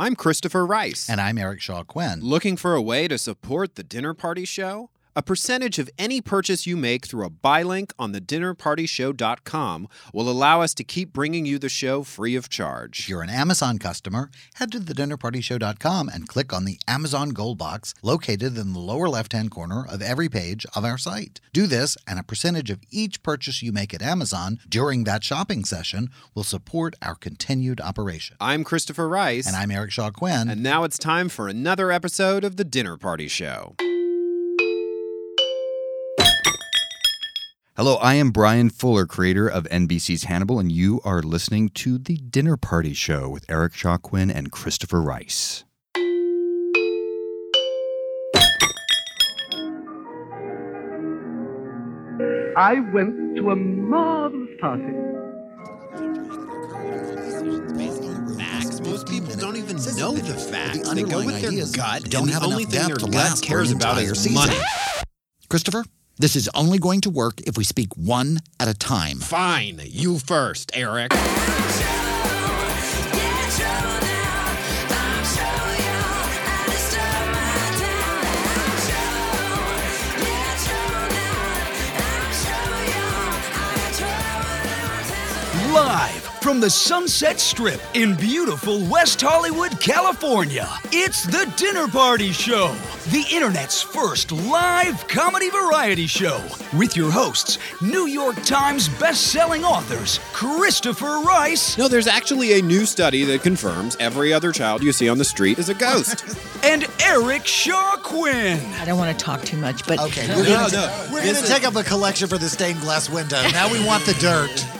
I'm Christopher Rice. And I'm Eric Shaw Quinn. Looking for a way to support the Dinner Party Show? A percentage of any purchase you make through a buy link on thedinnerpartyshow.com will allow us to keep bringing you the show free of charge. If you're an Amazon customer, head to thedinnerpartyshow.com and click on the Amazon Gold box located in the lower left hand corner of every page of our site. Do this, and a percentage of each purchase you make at Amazon during that shopping session will support our continued operation. I'm Christopher Rice. And I'm Eric Shaw Quinn. And now it's time for another episode of The Dinner Party Show. Hello, I am Bryan Fuller, creator of NBC's Hannibal, and you are listening to The Dinner Party Show with Eric Shaw and Christopher Rice. I went to a marvelous party. Facts. Most people don't even know that the the facts. They go with their gut. don't and have the only enough thing depth their to gut last for cares about entire is season. money. Christopher, this is only going to work if we speak one at a time. Fine, you first, Eric. Live from the Sunset Strip in beautiful West Hollywood, California, it's the Dinner Party Show, the internet's first live comedy variety show with your hosts, New York Times best-selling authors Christopher Rice No, there's actually a new study that confirms every other child you see on the street is a ghost. and Eric Shaw Quinn. I don't want to talk too much, but Okay, we're No, gonna, no, we're gonna take up a collection for the stained glass window. Now we want the dirt.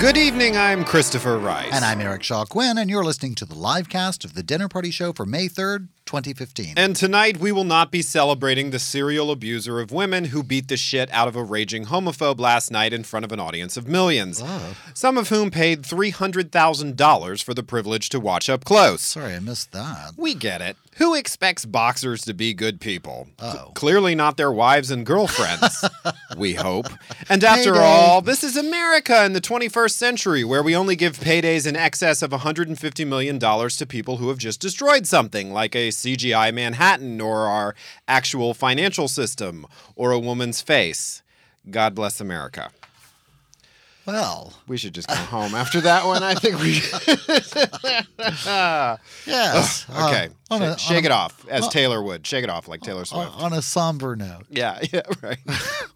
Good evening, I'm Christopher Rice. And I'm Eric Shaw Quinn, and you're listening to the live cast of the Dinner Party Show for May 3rd, 2015. And tonight we will not be celebrating the serial abuser of women who beat the shit out of a raging homophobe last night in front of an audience of millions. Oh. Some of whom paid $300,000 for the privilege to watch up close. Sorry, I missed that. We get it. Who expects boxers to be good people? Clearly not their wives and girlfriends, we hope. And after Payday. all, this is America in the 21st century where we only give paydays in excess of $150 million to people who have just destroyed something, like a CGI Manhattan or our actual financial system or a woman's face. God bless America. Well, We should just go home after that one. I think we. yes. uh, okay, on a- shake on it a- off, as Taylor would. Shake it off like Taylor Swift. on a somber note. Yeah, yeah, right.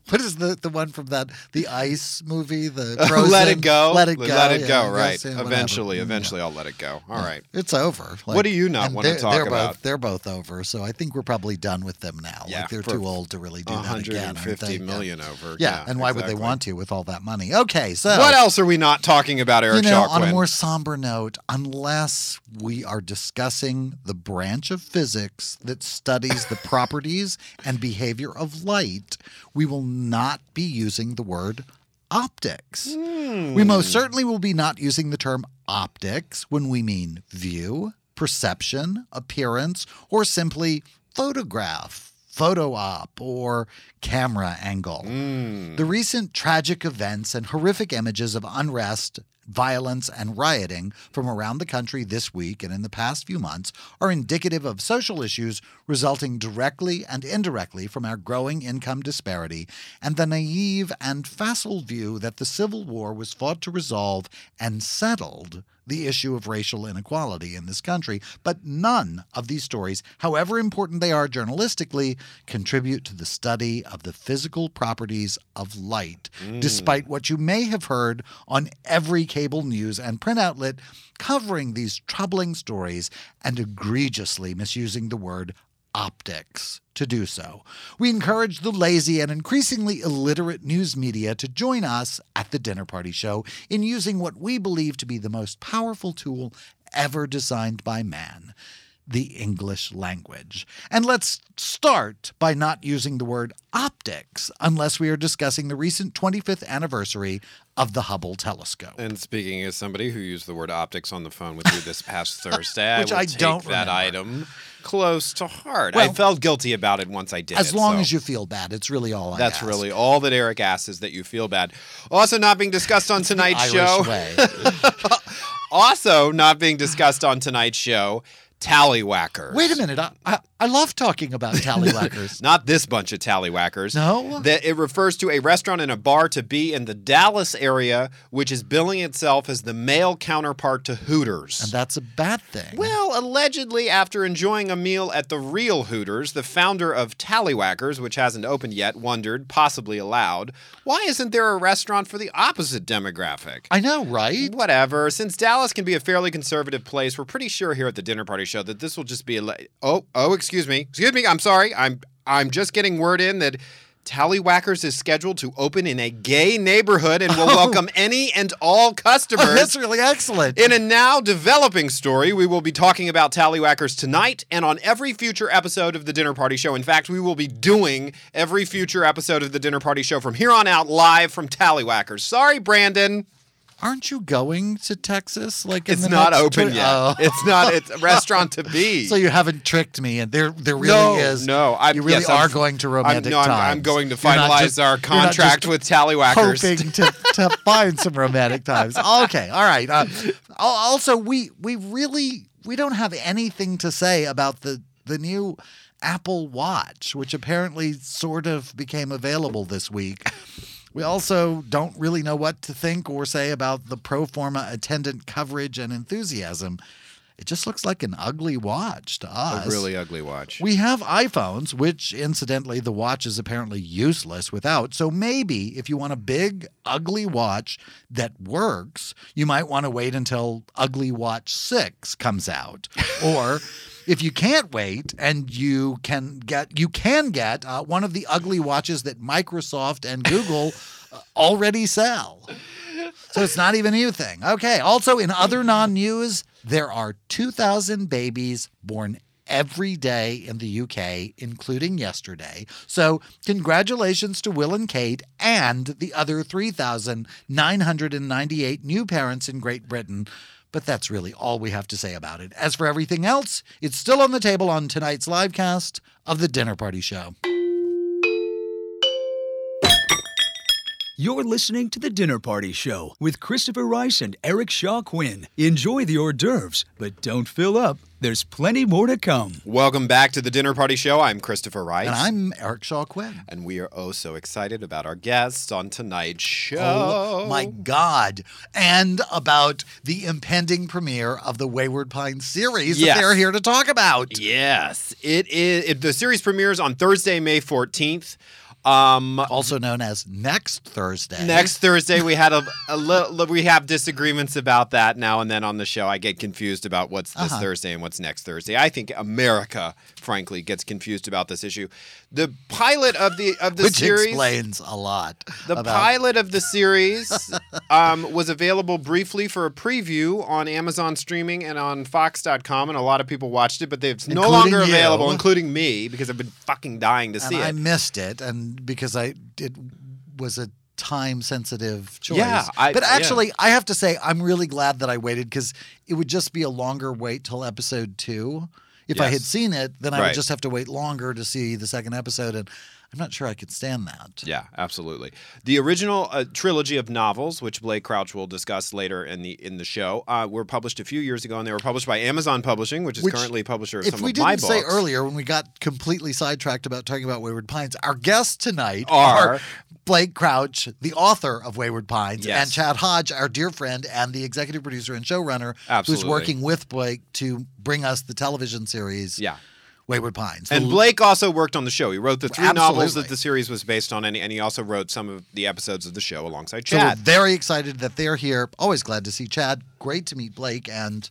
What is the, the one from that the ice movie? The let it go. Let it go. Let it yeah, go. Right. yeah, whatever. eventually, eventually, I'll let it go. All yeah. right. It's over. What do you not wanna talk they're about? Both, they're both over, so I think we're probably done with them now. Yeah, like they're too old to really do that again. aren't 150 they? Yeah. million over. Yeah, and why would they want to with all that money? Okay, so What else are we not talking about, Eric you know, on a more somber note, unless we are discussing the branch of physics that studies the properties and behavior of light, we will not be using the word optics. Hmm. We most certainly will be not using the term optics when we mean view, perception, appearance, or simply photograph, photo op, or camera angle. Hmm. The recent tragic events and horrific images of unrest, violence, and rioting from around the country this week and in the past few months are indicative of social issues resulting directly and indirectly from our growing income disparity and the naive and facile view that the Civil War was fought to resolve and settled the issue of racial inequality in this country. But none of these stories, however important they are journalistically, contribute to the study of the physical properties of light, mm. despite what you may have heard on every cable news and print outlet covering these troubling stories and egregiously misusing the word optics to do so. We encourage the lazy and increasingly illiterate news media to join us at the Dinner Party Show in using what we believe to be the most powerful tool ever designed by man the English language. And let's start by not using the word optics unless we are discussing the recent 25th anniversary of the Hubble telescope. And speaking as somebody who used the word optics on the phone with you this past Thursday, Which I, I don't that remember. item close to heart. I felt guilty about it once I did As it, long so as you feel bad, it's really all I That's ask. really all that Eric asks is that you feel bad. Also, not being discussed on tonight's show. way. Also, not being discussed on tonight's show. Tallywhackers. Wait a minute. I, I, I love talking about tallywhackers. Not this bunch of tallywhackers. No? That it refers to a restaurant and a bar to be in the Dallas area, which is billing itself as the male counterpart to Hooters. and that's a bad thing. Well, allegedly, after enjoying a meal at the real Hooters, the founder of Tallywhackers, which hasn't opened yet, wondered, possibly aloud, why isn't there a restaurant for the opposite demographic? I know, right? Whatever. Since Dallas can be a fairly conservative place, we're pretty sure here at the dinner party show that this will just be a. le- Oh, oh, excuse me, excuse me. I'm sorry. I'm I'm just getting word in that. Tallywhackers is scheduled to open in a gay neighborhood and will oh. welcome any and all customers. Oh, that's really excellent. In a now developing story, we will be talking about Tallywhackers tonight and on every future episode of the Dinner Party Show. In fact, we will be doing every future episode of the Dinner Party Show from here on out live from Tallywhackers. Sorry, Brandon. Aren't you going to Texas? Like in It's not open yet. Oh. It's not. It's a restaurant to be. So you haven't tricked me, and there, there really no, is. no. I, you really yes, I'm- going to I'm, romantic no, I'm, times. I'm going to finalize just- our contract with Tallywhackers. hoping to, to find some romantic times. Okay, all right. Uh, also, we we really we don't have anything to say about the the new Apple Watch, which apparently sort of became available this week. We also don't really know what to think or say about the pro forma attendant coverage and enthusiasm. It just looks like an ugly watch to us. A really ugly watch. We have iPhones, which incidentally, the watch is apparently useless without. So maybe if you want a big, ugly watch that works, you might want to wait until Ugly Watch 6 comes out. Or. If you can't wait and you can get you can get uh, one of the ugly watches that Microsoft and Google uh, already sell. So it's not even a new thing. Okay. Also, in other non news, there are 2,000 babies born every day in the UK, including yesterday. So, congratulations to Will and Kate and the other 3,998 new parents in Great Britain. But that's really all we have to say about it. As for everything else, it's still on the table on tonight's live cast of The Dinner Party Show. You're listening to The Dinner Party Show with Christopher Rice and Eric Shaw Quinn. Enjoy the hors d'oeuvres, but don't fill up. There's plenty more to come. Welcome back to the Dinner Party Show. I'm Christopher Rice. And I'm Eric Shaw Quinn. And we are oh so excited about our guests on tonight's show. Oh my God. And about the impending premiere of the Wayward Pines series Yes. that they're here to talk about. Yes, it is. It, the series premieres on Thursday, May 14th. Um, Also known as next Thursday. next Thursday, we had a, a little. We have disagreements about that now and then on the show. I get confused about what's this Uh-huh. Thursday and what's next Thursday. I think America, frankly, gets confused about this issue. The pilot of the of the which series. explains a lot. The about- pilot of the series um, was available briefly for a preview on Amazon streaming and on Fox.com, and a lot of people watched it, but it's no longer you. available, including me, because I've been fucking dying to and see I it. missed it, and because I it was a time sensitive choice. Yeah, I- but yeah. actually, I have to say I'm really glad that I waited because it would just be a longer wait till episode two. If I had seen it, then I Right. would just have to wait longer to see the second episode, and I'm not sure I could stand that. Yeah, absolutely. The original uh, trilogy of novels, which Blake Crouch will discuss later in the in the show, uh, were published a few years ago, and they were published by Amazon Publishing, which is Which, currently publisher of some of my books. If we didn't say earlier when we got completely sidetracked about talking about Wayward Pines, our guests tonight Are- are Blake Crouch, the author of Wayward Pines, Yes. and Chad Hodge, our dear friend and the executive producer and showrunner, Absolutely. who's working with Blake to bring us the television series Yeah. Wayward Pines. And Blake also worked on the show. He wrote the three novels that the series was based on, and, and he also wrote some of the episodes of the show alongside So Chad. we're very excited that they're here. Always glad to see Chad. Great to meet Blake and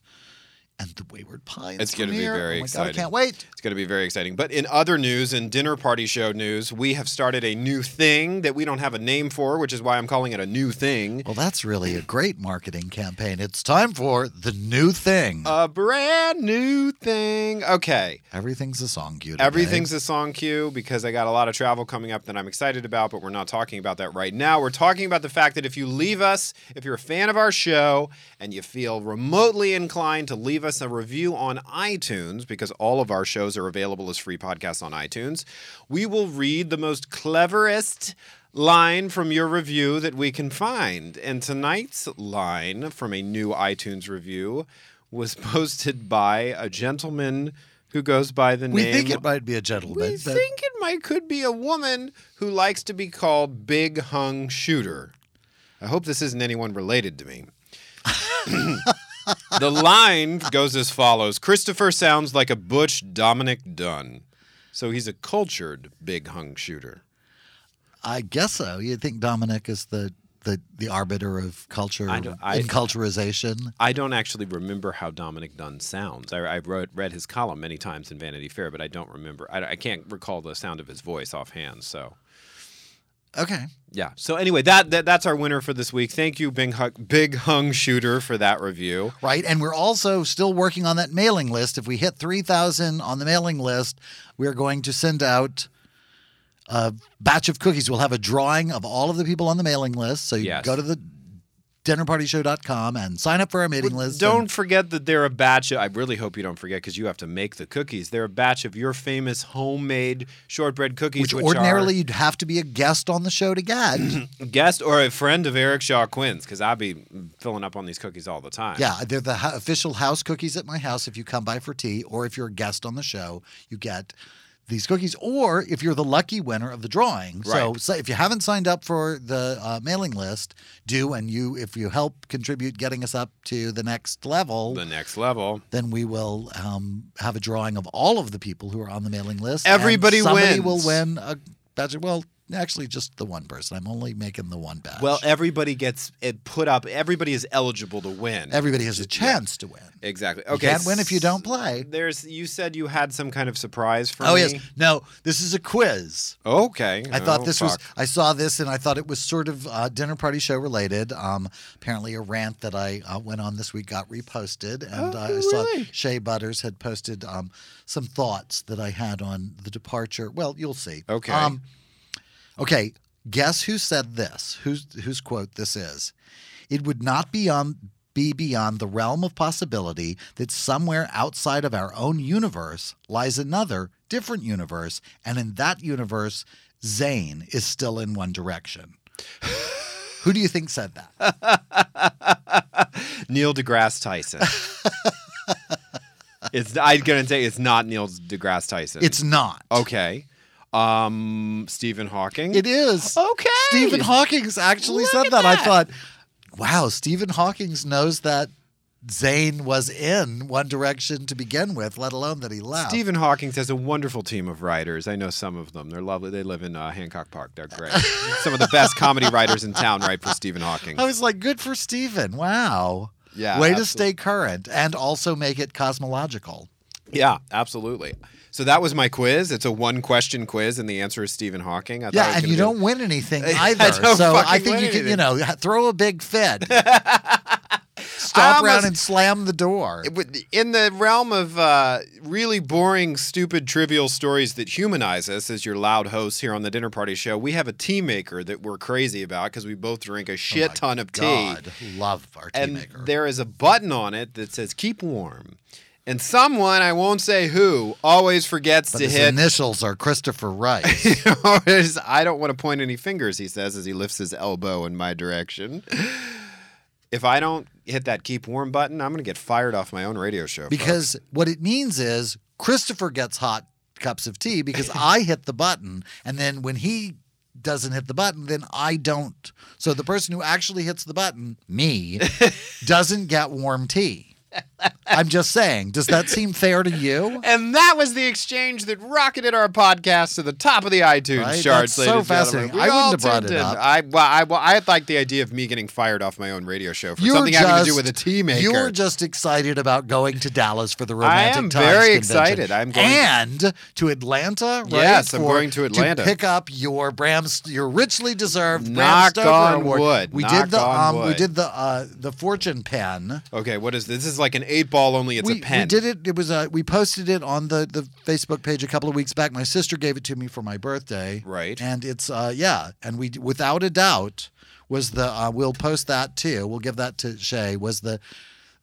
and the Wayward Pines. It's going to be very oh my exciting. God, I can't wait. It's going to be very exciting. But in other news, in dinner party show news, we have started a new thing that we don't have a name for, which is why I'm calling it a new thing. Well, that's really a great marketing campaign. It's time for the new thing. A brand new thing. Okay. Everything's a song cue. today. Everything's a song cue because I got a lot of travel coming up that I'm excited about, but we're not talking about that right now. We're talking about the fact that if you leave us, if you're a fan of our show and you feel remotely inclined to leave us a review on iTunes, because all of our shows are available as free podcasts on iTunes, we will read the most cleverest line from your review that we can find. And tonight's line from a new iTunes review was posted by a gentleman who goes by the We name We think it might be a gentleman. we but think it might could be a woman who likes to be called Big Hung Shooter. I hope this isn't anyone related to me. the line goes as follows Christopher sounds like a Butch Dominick Dunne. So he's a cultured big hung shooter. I guess so. You think Dominick is the the, the arbiter of culture I I- I don't actually remember how Dominick Dunne sounds. I, I wrote, read his column many times in Vanity Fair, but I don't remember. I, I can't recall the sound of his voice offhand. So Okay. Yeah. So anyway, that, that that's our winner for this week. Thank you, Big Hung, Big Hung Shooter, for that review. Right. And we're also still working on that mailing list. If we hit 3,000 on the mailing list, we're going to send out a batch of cookies. We'll have a drawing of all of the people on the mailing list. So you Yes. go to the dinnerpartyshow.com and sign up for our mailing list. Don't and- forget that they're a batch. Of, I really hope you don't forget because you have to make the cookies. They're a batch of your famous homemade shortbread cookies, which which, ordinarily you'd have to be a guest on the show to get. guest or a friend of Eric Shaw Quinn's because I'll be filling up on these cookies all the time. yeah, they're the ho- official house cookies at my house if you come by for tea, or if you're a guest on the show, you get these cookies, or if you're the lucky winner of the drawing. So, Right. so if you haven't signed up for the uh, mailing list, do and you if you help contribute getting us up to the next level, The next level. then we will um, have a drawing of all of the people who are on the mailing list. and Everybody somebody wins. will win a badge. Well, actually, just the one person. I'm only making the one badge. Well, everybody gets it put up. Everybody is eligible to win. everybody has a chance to win. exactly. You Okay. can't win if you don't play. There's. You said you had some kind of surprise for Oh me. yes, no. This is a quiz. Okay. I thought Oh, this fuck. was. I saw this and I thought it was sort of uh, dinner party show related. Um, apparently, a rant that I uh, went on this week got reposted, and Oh, uh, I saw? Shea Butters had posted um, some thoughts that I had on the departure. Well, you'll see. Okay. Um, okay. Guess who said this? Whose whose quote this is? It would not be on be beyond the realm of possibility that somewhere outside of our own universe lies another different universe, and in that universe, Zayn is still in One Direction. Who do you think said that? Neil deGrasse Tyson. it's. I'm gonna say it's not Neil deGrasse Tyson. It's not. okay. Um, Stephen Hawking. It is. Okay. Stephen Hawking's actually Look said at that. I thought, wow, Stephen Hawking's knows that Zayn was in One Direction to begin with, let alone that he left. Stephen Hawking has a wonderful team of writers. I know some of them. They're lovely. They live in uh, Hancock Park. They're great. some of the best comedy writers in town write for Stephen Hawking. I was like, good for Stephen. Wow. Yeah, Way to stay current and also make it cosmological. Yeah, absolutely. So that was my quiz. It's a one question quiz, and the answer is Stephen Hawking. I Yeah, and you be- don't win anything I either. don't so I think you can, you know, throw a big fit. Stop I around and slam the door. In the realm of uh, really boring, stupid, trivial stories that humanize us as your loud hosts here on the Dinner Party Show, we have a tea maker that we're crazy about because we both drink a shit ton of tea. Oh God, love our tea and maker. there is a button on it that says keep warm. And someone, I won't say who, always forgets But to his hit. initials are Christopher Rice. always- I don't want to point any fingers, he says as he lifts his elbow in my direction. If I don't hit that keep warm button, I'm going to get fired off my own radio show. folks. because what it means is Christopher gets hot cups of tea because I hit the button, and then when he doesn't hit the button, then I don't. So the person who actually hits the button, me, doesn't get warm tea. I'm just saying. Does that seem fair to you? And that was the exchange that rocketed our podcast to the top of the iTunes Right? charts. That's so ladies and gentlemen. fascinating. I wouldn't have brought it in. up. I well, I well, I like the idea of me getting fired off my own radio show for You something having to do with a tea maker. You were just excited about going to Dallas for the romantic. I am Times very convention. excited. I'm going- and to Atlanta. Right? Yes, I'm for- going to Atlanta. to pick up your Bram's your richly deserved Bram Knock Stoker on award. wood. We Knock did the um, we wood. did the uh, the fortune pen. okay, what is this? This is like an eight ball, only it's we, a pen. we did it. It was uh, we posted it on the the Facebook page a couple of weeks back. My sister gave it to me for my birthday. Right. And it's uh yeah, and we without a doubt was the uh, we'll post that too. We'll give that to Shay. Was the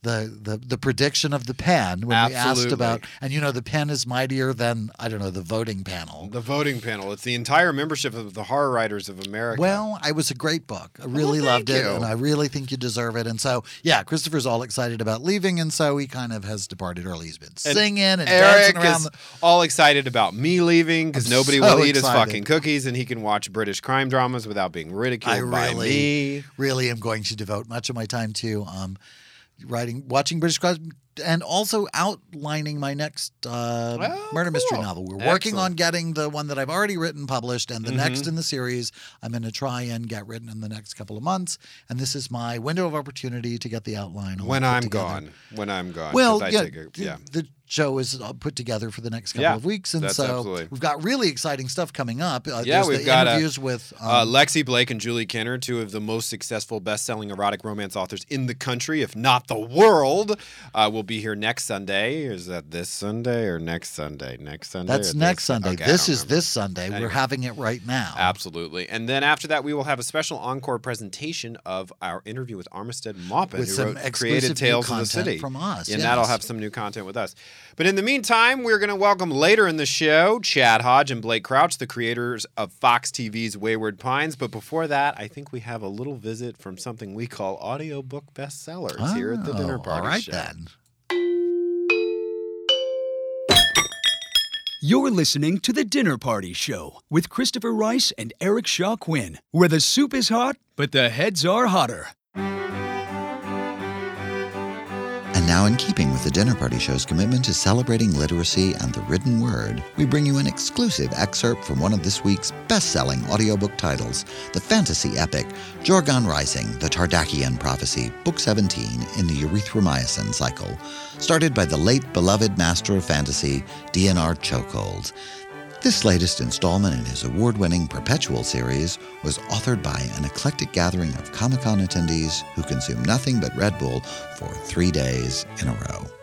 the the the prediction of the pen when we asked about and you know the pen is mightier than I don't know the voting panel. The voting panel. It's the entire membership of the Horror Writers of America. Well, it was a great book. I really thank loved it, you. and I really think you deserve it. And so, yeah, Christopher's all excited about leaving, and so he kind of has departed early. He's been singing and Eric dancing around. is the- all excited about me leaving because nobody so will eat his fucking cookies and he can watch British crime dramas without being ridiculed I by really, me. really am going to devote much of my time to um, writing, watching British crime, and also outlining my next uh, Oh, murder mystery novel. We're working on getting the one that I've already written published, and the next Mm-hmm. in the series I'm going to try and get written in the next couple of months. And this is my window of opportunity to get the outline. When I'm together. gone. When I'm gone. Well, yeah, a- yeah. the show is uh, put together for the next couple Yeah, of weeks, and so absolutely- we've got really exciting stuff coming up. Uh, Yeah, we've the got, uh, interviews with um, Uh, Lexi Blake and Julie Kenner, two of the most successful best-selling erotic romance authors in the country, if not the world, uh, will be here next Sunday. Is that this Sunday or next Sunday? Next Sunday. That's next Sunday. Okay, this is remember. this Sunday. We're having it right now. Absolutely. And then after that, we will have a special encore presentation of our interview with Armistead Maupin, With who wrote Created Tales of the City. from us, And that'll have some new content with us. But in the meantime, we're going to welcome later in the show Chad Hodge and Blake Crouch, the creators of Fox TV's Wayward Pines. But before that, I think we have a little visit from something we call audiobook bestsellers here at the Dinner Oh, Party All right Show. then. You're listening to The Dinner Party Show with Christopher Rice and Eric Shaw Quinn, where the soup is hot, but the heads are hotter. Now, in keeping with the Dinner Party Show's commitment to celebrating literacy and the written word, we bring you an exclusive excerpt from one of this week's best selling audiobook titles, the fantasy epic Jorgon Rising, The Tardackian Prophecy, Book 17 in the Erythromycin cycle, started by the late beloved master of fantasy, D.N.R. Chokehold. This latest installment in his award winning Perpetual series was authored by an eclectic gathering of Comic Con attendees who consume nothing but Red Bull for three days in a row.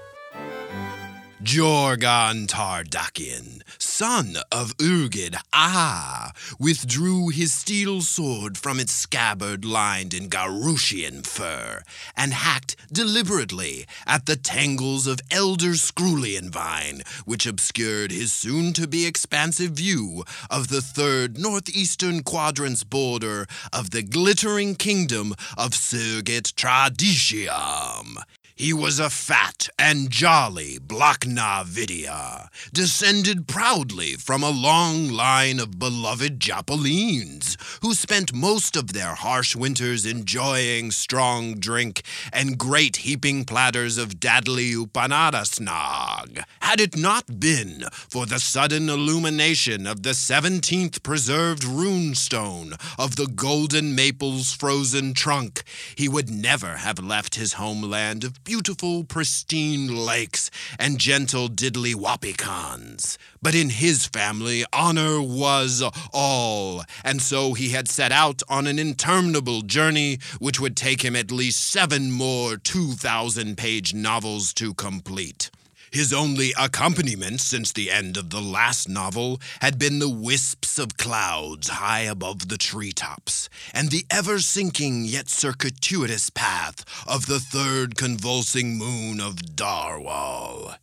Jorgon Tardackian, son of Urgid Ah, withdrew his steel sword from its scabbard lined in Garushian fur and hacked deliberately at the tangles of Elder Scrulian vine, which obscured his soon to be expansive view of the third northeastern quadrant's border of the glittering kingdom of Sirgit Traditium. He was a fat and jolly Blaknavidia, descended proudly from a long line of beloved Japolines, who spent most of their harsh winters enjoying strong drink and great heaping platters of dadly upanadasnog. Had it not been for the sudden illumination of the seventeenth preserved runestone of the golden maple's frozen trunk, he would never have left his homeland of beautiful, pristine lakes and gentle diddly wapikons. But in his family, honor was all, and so he had set out on an interminable journey which would take him at least seven more 2,000 page novels to complete. His only accompaniment since the end of the last novel had been the wisps of clouds high above the treetops, and the ever sinking yet circuitous path of the third convulsing moon of Darwal.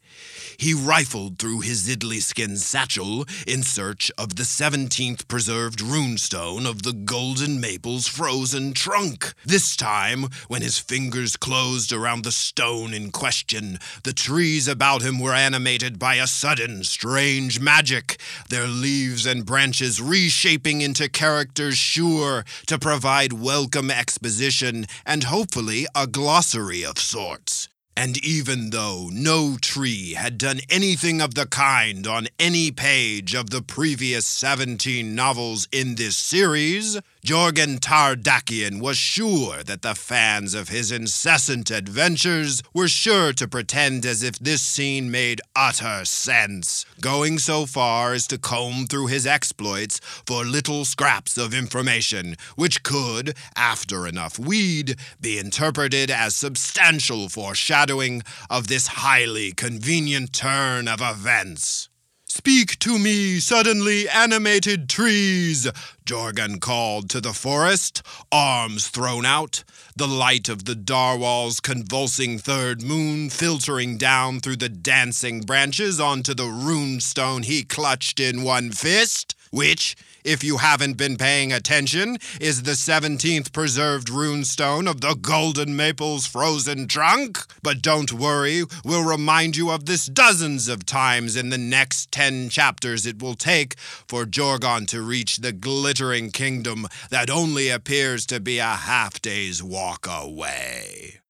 He rifled through his Idlyskin satchel in search of the 17th preserved runestone of the Golden Maple's frozen trunk. This time, when his fingers closed around the stone in question, the trees about him were animated by a sudden, strange magic, their leaves and branches reshaping into characters sure to provide welcome exposition and hopefully a glossary of sorts. And even though no tree had done anything of the kind on any page of the previous 17 novels in this series, Jorgen Tardackian was sure that the fans of his incessant adventures were sure to pretend as if this scene made utter sense, going so far as to comb through his exploits for little scraps of information, which could, after enough weed, be interpreted as substantial foreshadowing of this highly convenient turn of events. Speak to me, suddenly animated trees, Jorgan called to the forest, arms thrown out, the light of the Darwal's convulsing third moon filtering down through the dancing branches onto the runestone he clutched in one fist, which, if you haven't been paying attention, is the 17th preserved runestone of the Golden Maple's frozen trunk. But don't worry, we'll remind you of this dozens of times in the next 10 chapters it will take for Jorgon to reach the glittering kingdom that only appears to be a half day's walk away.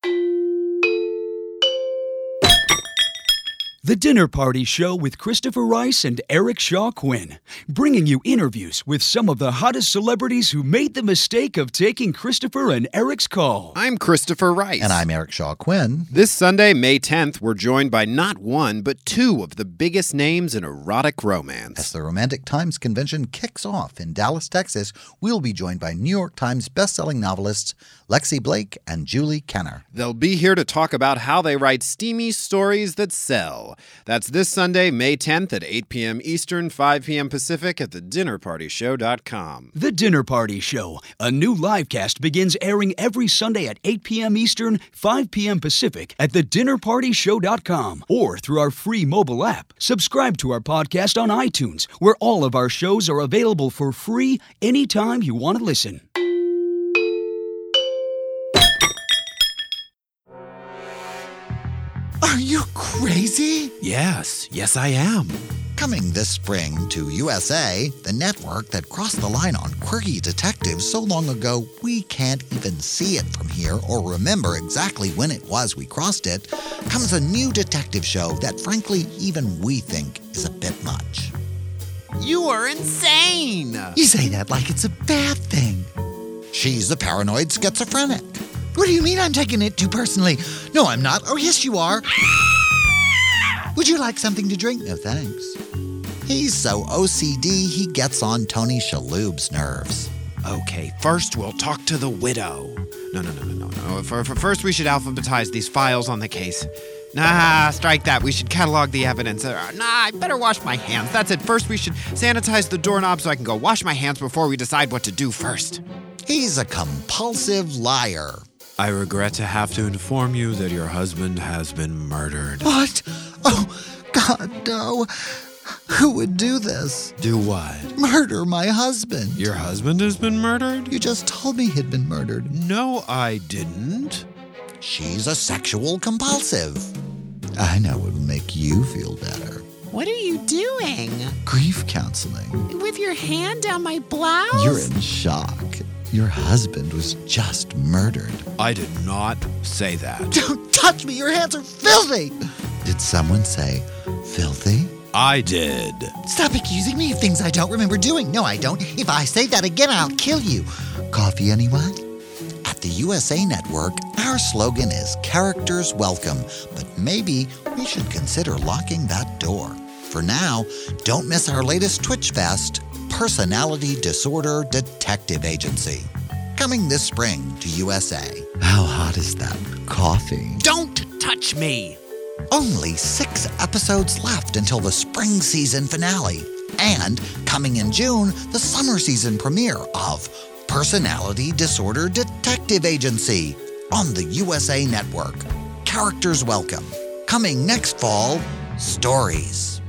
The Dinner Party Show with Christopher Rice and Eric Shaw Quinn, bringing you interviews with some of the hottest celebrities who made the mistake of taking Christopher and Eric's call. I'm Christopher Rice. And I'm Eric Shaw Quinn. This Sunday, May 10th, we're joined by not one, but two of the biggest names in erotic romance. As the Romantic Times convention kicks off in Dallas, Texas, we'll be joined by New York Times bestselling novelists Lexi Blake and Julie Kenner. They'll be here to talk about how they write steamy stories that sell. That's this Sunday, May 10th at 8 p.m. Eastern, 5 p.m. Pacific at thedinnerpartyshow.com. The Dinner Party Show, a new live cast, begins airing every Sunday at 8 p.m. Eastern, 5 p.m. Pacific at thedinnerpartyshow.com or through our free mobile app. Subscribe to our podcast on iTunes, where all of our shows are available for free anytime you want to listen. You crazy? Yes, yes, I am. Coming this spring to USA, the network that crossed the line on quirky detectives so long ago we can't even see it from here or remember exactly when it was we crossed it, comes a new detective show that frankly even we think is a bit much. You are insane! You say that like it's a bad thing. She's a paranoid schizophrenic. What do you mean I'm taking it too personally? No, I'm not. Oh, yes, you are. Would you like something to drink? No, thanks. He's so OCD, he gets on Tony Shalhoub's nerves. Okay, first we'll talk to the widow. No, no, no, no, no, no. For, for first, we should alphabetize these files on the case. Nah, strike that. We should catalog the evidence. Uh, nah, I better wash my hands. That's it. First, we should sanitize the doorknob so I can go wash my hands before we decide what to do first. He's a compulsive liar. I regret to have to inform you that your husband has been murdered. What? Oh, God, no. Who would do this? Do what? Murder my husband. Your husband has been murdered? You just told me he'd been murdered. No, I didn't. She's a sexual compulsive. I know it would make you feel better. What are you doing? Grief counseling. With your hand down my blouse? You're in shock. Your husband was just murdered. I did not say that. Don't touch me! Your hands are filthy! Did someone say filthy? I did. Stop accusing me of things I don't remember doing. No, I don't. If I say that again, I'll kill you. Coffee, anyone? At the USA Network, our slogan is Characters Welcome, but maybe we should consider locking that door. For now, don't miss our latest Twitch Fest Personality Disorder Detective Agency. Coming this spring to USA. How hot is that coffee? Don't touch me! Only six episodes left until the spring season finale. And coming in June, the summer season premiere of Personality Disorder Detective Agency on the USA Network. Characters Welcome. Coming next fall, Stories.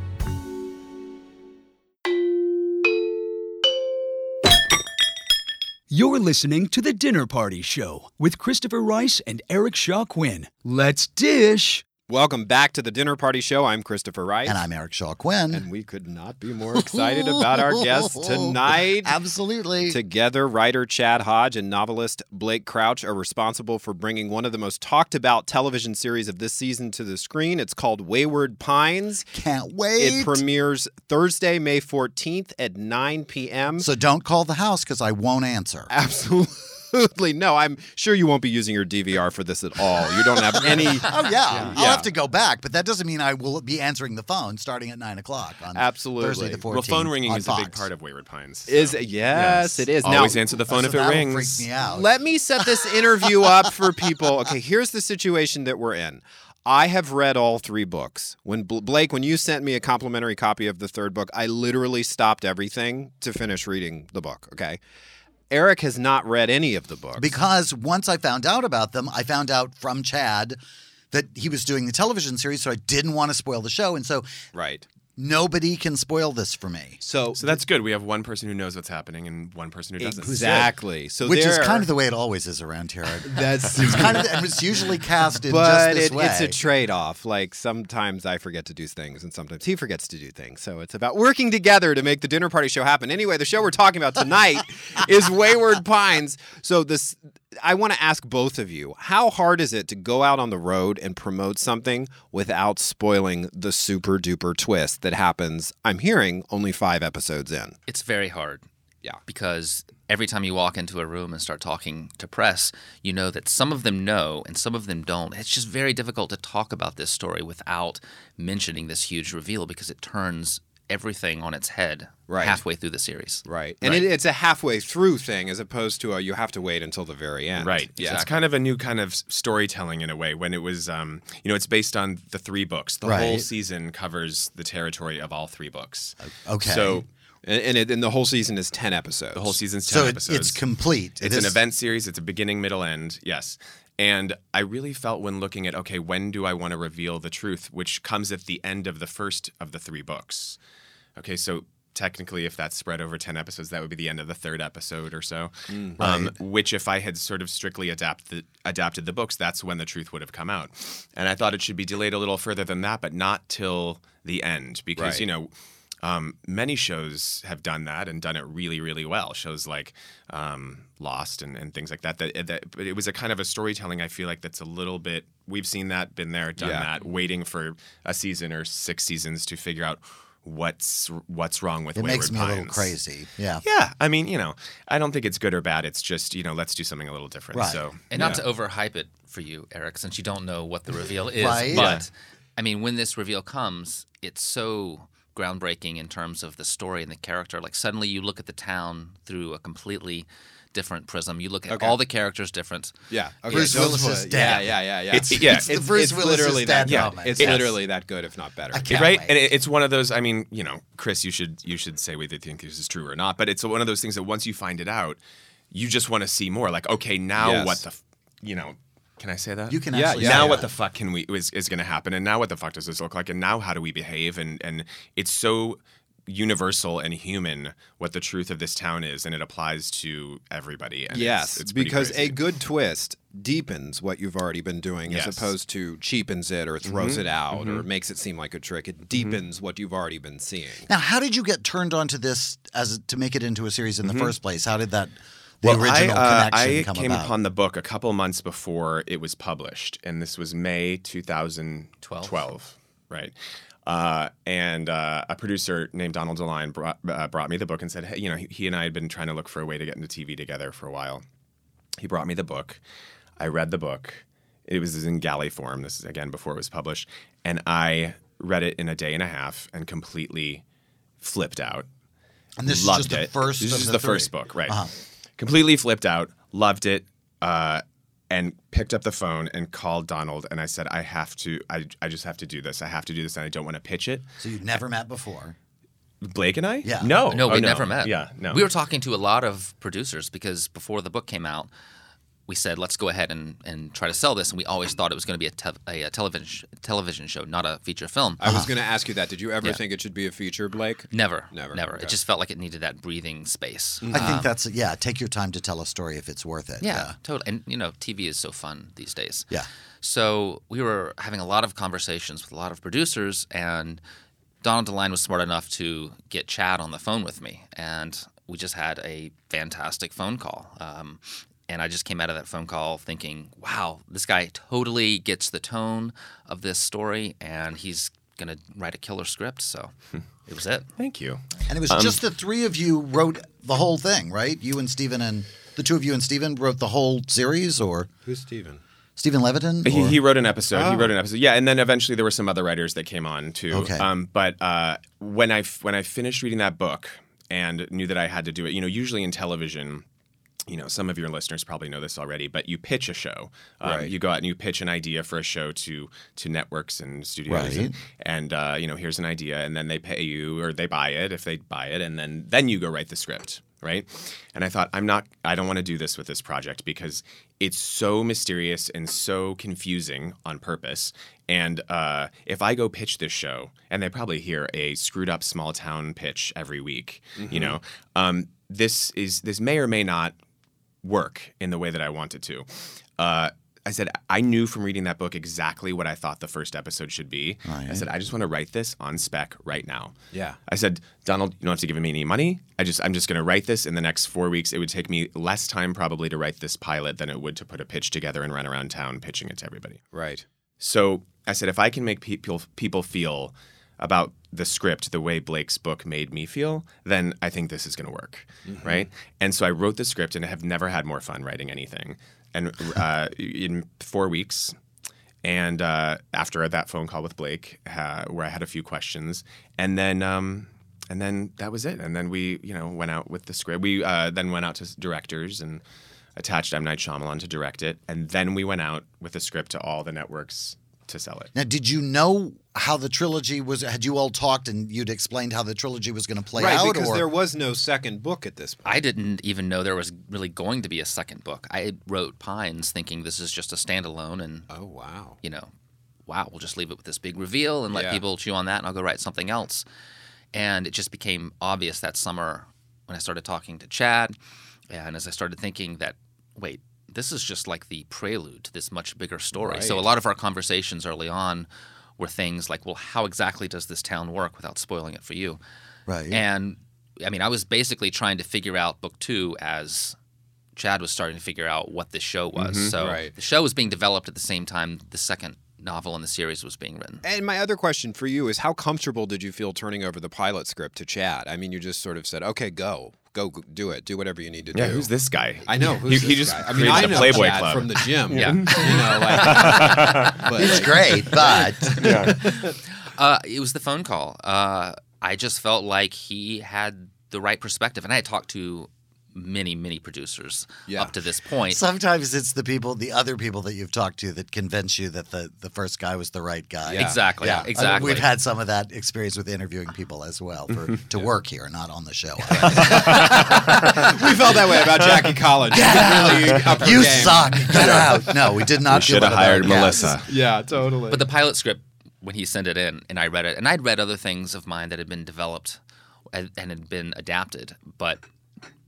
You're listening to The Dinner Party Show with Christopher Rice and Eric Shaw Quinn. Let's dish. Welcome back to the Dinner Party Show. I'm Christopher Rice. And I'm Eric Shaw Quinn. And we could not be more excited about our guests tonight. Absolutely. Together, writer Chad Hodge and novelist Blake Crouch are responsible for bringing one of the most talked about television series of this season to the screen. It's called Wayward Pines. Can't wait. It premieres Thursday, May 14th at 9 p.m. So don't call the house because I won't answer. Absolutely. No, I'm sure you won't be using your DVR for this at all. You don't have any. oh, yeah. I'll have to go back, but that doesn't mean I will be answering the phone starting at 9 o'clock on Absolutely. Thursday the 14th. Well, phone ringing on is a big part of Wayward Pines. so- Is yes, it is. Always now, answer the phone So if it rings. freak me out. Let me set this interview up for people. Okay, here's the situation that we're in. I have read all three books. When Bl- Blake, when you sent me a complimentary copy of the third book, I literally stopped everything to finish reading the book. Okay. Eric has not read any of the books. Because once I found out about them, I found out from Chad that he was doing the television series, so I didn't want to spoil the show. And so right. Nobody can spoil this for me. So, So that's good. We have one person who knows what's happening and one person who doesn't. exactly. So Which is kind of the way it always is around here. That's it's kind of and it's usually cast in but just this it, way. it's a trade-off. Like sometimes I forget to do things, and sometimes he forgets to do things. So it's about working together to make the dinner party show happen. Anyway, the show we're talking about tonight is Wayward Pines. So this, I want to ask both of you: How hard is it to go out on the road and promote something without spoiling the super duper twist that happens? I'm hearing only five episodes in. It's very hard. Yeah. Because every time you walk into a room and start talking to press, you know that some of them know and some of them don't. It's just very difficult to talk about this story without mentioning this huge reveal because it turns everything on its head Right. halfway through the series. Right, and It, it's a halfway through thing as opposed to a you have to wait until the very end. Right. Yeah. It's kind of a new kind of storytelling in a way. When it was, um, you know, it's based on the three books. The whole season covers the territory of all three books. okay. So And, and, it, and the whole season is 10 episodes. the whole season's ten so it, episodes. it's complete. It It's an event series. It's a beginning, middle, end. Yes. And I really felt when looking at, okay, when do I want to reveal the truth, which comes at the end of the first of the three books. Okay, so technically, if that's spread over 10 episodes, that would be the end of the third episode or so. um, which, if I had sort of strictly adapted, adapted the books, that's when the truth would have come out. And I thought it should be delayed a little further than that, but not till the end because, Right. you know, um, many shows have done that and done it really, really well. Shows like um, Lost and, and things like that. That, that. But it was a kind of a storytelling. I feel like that's a little bit. We've seen that, been there, done Yeah. that. Waiting for a season or six seasons to figure out what's what's wrong with. it makes Wayward me a little crazy. Yeah. Yeah, I mean, you know, I don't think it's good or bad. It's just you know, let's do something a little different. Right. So And not to overhype it for you, Eric, since you don't know what the reveal is. Right. But I mean, when this reveal comes, it's so groundbreaking in terms of the story and the character. Like suddenly you look at the town through a completely different prism. You look at Okay. all the characters different. Yeah. Okay. Bruce Willis were- is Yeah, dead. yeah, yeah, yeah. It's- yeah, It's the Bruce it's Willis is literally dead that. Yeah, moment. it's Yes. literally that good, if not better. I can't right wait. and it, it's one of those i mean you know chris you should you should say whether you think this is true or not but it's one of those things that once you find it out you just want to see more like okay now Yes. what the f- you know can i say that You can Yeah, actually yeah, now say what that. the fuck can we is, is going to happen and now what the fuck does this look like and now how do we behave and and it's so universal and human what the truth of this town is and it applies to everybody and Yes, it's, it's because crazy. a good twist deepens what you've already been doing Yes. as opposed to cheapens it or throws Mhm, it out or mhm. makes it seem like a trick. It deepens what you've already been seeing. Now, how did you get turned onto this as to make it into a series in the Mhm. first place? How did that the well, original I, uh, connection I came about? upon the book a couple months before it was published, and this was May 2012. Right. Uh, and uh, a producer named Donald DeLine brought, uh, brought me the book and said, hey, you know, he, he and I had been trying to look for a way to get into TV together for a while. He brought me the book. I read the book. It was in galley form. This is again before it was published, and I read it in a day and a half and completely flipped out. And this is loved just the first This is the the first book, right? Uh-huh. Completely flipped out. Loved it. Uh, and picked up the phone and called Donald and I said, I have to, I, I just have to do this. I have to do this and I don't want to pitch it. So you've never met before. Blake and I? Yeah. No. No, Oh, we never met. Yeah, no. We were talking to a lot of producers because before the book came out, we said let's go ahead and, and try to sell this, and we always thought it was going to be a, te- a, a television television show, not a feature film. I was going to ask you that. Did you ever Yeah. think it should be a feature, Blake? Never, Never, never. okay. It just felt like it needed that breathing space. I think Um, that's yeah. Take your time to tell a story if it's worth it. Yeah, totally. And you know, TV is so fun these days. Yeah. So we were having a lot of conversations with a lot of producers, and Donald DeLine was smart enough to get Chad on the phone with me, and we just had a fantastic phone call. Um, and I just came out of that phone call thinking, "Wow, this guy totally gets the tone of this story, and he's gonna write a killer script." So it was it. Thank you. And it was Um, just the three of you wrote the whole thing, right? You and Stephen and the two of you and Stephen wrote the whole series, or Who's Steven? Stephen Leviton? He, he wrote an episode. He Oh. wrote an episode. Yeah, and then eventually there were some other writers that came on too. Okay. Um, but uh, when I f- when I finished reading that book and knew that I had to do it, you know, usually in television. You know, some of your listeners probably know this already, but you pitch a show. Um, Right. You go out and you pitch an idea for a show to to networks and studios, Right. and, and uh, you know, here's an idea, and then they pay you or they buy it if they buy it, and then then you go write the script, right? And I thought, I'm not, I don't want to do this with this project because it's so mysterious and so confusing on purpose. And uh, if I go pitch this show, and they probably hear a screwed up small town pitch every week, you know, um, this is this may or may not work in the way that I wanted to. Uh, I said I knew from reading that book exactly what I thought the first episode should be. I said I just want to write this on spec right now. Yeah. I said, Donald, you don't have to give me any money. I just I'm just going to write this in the next 4 weeks. It would take me less time probably to write this pilot than it would to put a pitch together and run around town pitching it to everybody. Right. So I said, if I can make people people feel about the script the way Blake's book made me feel, then I think this is going to work, right? And so I wrote the script, and I have never had more fun writing anything. And uh, in four weeks, and uh, after that phone call with Blake, uh, where I had a few questions, and then um, and then that was it. And then we, you know, went out with the script. We uh, then went out to directors and attached M Night Shyamalan to direct it, and then we went out with the script to all the networks to sell it. Now, did you know how the trilogy was? Had you all talked and you'd explained how the trilogy was going to play right, out? because or there was no second book at this point. I didn't even know there was really going to be a second book. I wrote Pines thinking this is just a standalone, and oh wow, you know, wow, we'll just leave it with this big reveal and let Yeah. people chew on that, and I'll go write something else. And it just became obvious that summer when I started talking to Chad, and as I started thinking that, wait, this is just like the prelude to this much bigger story. So a lot of our conversations early on were things like, well, how exactly does this town work without spoiling it for you? right? And I mean, I was basically trying to figure out book two as Chad was starting to figure out what this show was. Mhm. So Right. the show was being developed at the same time the second novel in the series was being written. And my other question for you is how comfortable did you feel turning over the pilot script to Chad? I mean, you just sort of said, "Okay, go. Go do it. Do whatever you need to Yeah, do." who's this guy? I know. He- Who's he this just guy? I mean, created I know Playboy Chad Club. from the gym. Yeah. You know, like, but He's great, but Uh, it was the phone call. Uh, I just felt like he had the right perspective, and I had talked to many, many producers Yeah. up to this point. sometimes it's the people, the other people that you've talked to, that convince you that the the first guy was the right guy. Yeah. Exactly. Yeah, I mean, Exactly. we've had some of that experience with interviewing people as well for to work here, not on the show. we felt that way about Jackie Collins. She really you game. suck. Get out. No, we did not. We feel should have about hired it. Yes. Melissa. Yeah, totally. But the pilot script, when he sent it in, and I read it, and I'd read other things of mine that had been developed and, and had been adapted, but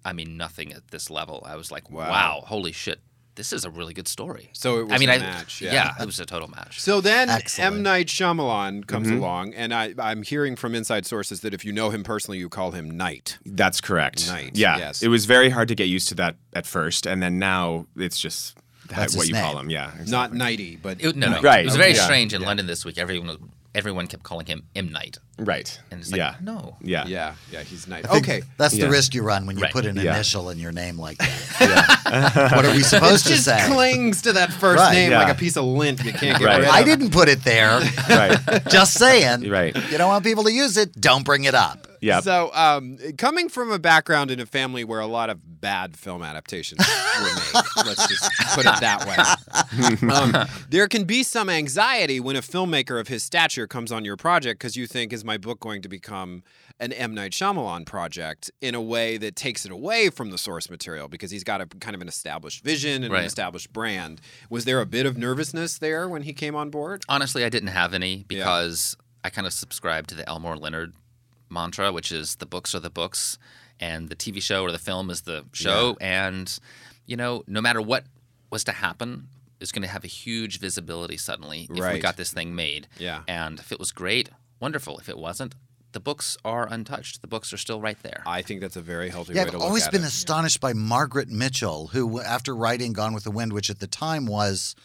I mean, nothing at this level. I was like, Wow. wow, holy shit, this is a really good story. So it was I mean, a I- match, yeah. it was a total match. So then Excellent. M Night Shyamalan comes Mm-hmm. along, and I, I'm hearing from inside sources that if you know him personally, you call him Night. That's correct. Night, Yeah. yes. It was very hard to get used to that at first, and then now it's just That's what his you call name. him. Yeah. Not. Nighty, but It, no, no, Right. It was very Yeah. strange in London this week. Everyone, everyone kept calling him M Night, Right. and it's like, yeah. no, Yeah. yeah, yeah, he's Night. Okay. that's the risk you run when you Right. put an Yeah. initial in your name like that. what are we supposed It to just say? clings to that first Right, name yeah. like a piece of lint you can't get Right. rid of. I didn't put it there. Right. Just saying. Right. You don't want people to use it. Don't bring it up. Yep. So, um, coming from a background in a family where a lot of bad film adaptations were made, let's just put it that way, um, there can be some anxiety when a filmmaker of his stature comes on your project because you think, is my book going to become an M. Night Shyamalan project in a way that takes it away from the source material because he's got a kind of an established vision and Right. an established brand. Was there a bit of nervousness there when he came on board? Honestly, I didn't have any because I kind of subscribe to the Elmore Leonard mantra, which is the books are the books and the TV show or the film is the show. And, you know, no matter what was to happen, it's going to have a huge visibility suddenly if we got this thing made. Yeah. And if it was great, wonderful. If it wasn't, the books are untouched. The books are still right there. I think that's a very healthy Yeah, way I've to look always been it. astonished by Margaret Mitchell, who, after writing Gone with the Wind, which at the time was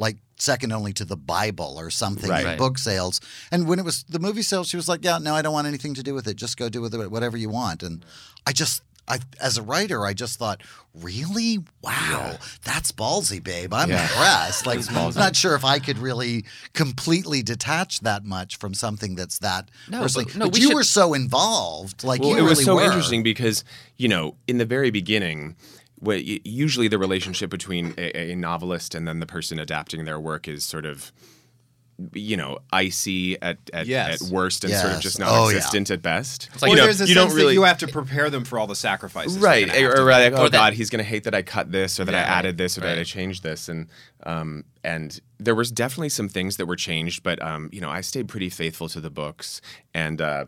like second only to the Bible or something Right. in book sales, and when it was the movie sales, she was like, "Yeah, no, I don't want anything to do with it. Just go do with it whatever you want." And I just, I, as a writer, I just thought, really, wow, that's ballsy, babe. I'm Yeah. impressed. Like, I'm not sure if I could really completely detach that much from something that's that No, personally. but- no, but we you should- were so involved, like well, you it was so were. interesting because you know in the very beginning usually the relationship between a, a novelist and then the person adapting their work is sort of you know icy at at, Yes. at worst and sort of Yes. just Oh, yeah. non-existent at best It's like or you know there's a you sense don't really that you have to prepare them for all the sacrifices. right gonna or, or like oh Or that- god he's going to hate that i cut this or that i added this or that i changed this and um and there was definitely some things that were changed but um you know i stayed pretty faithful to the books and uh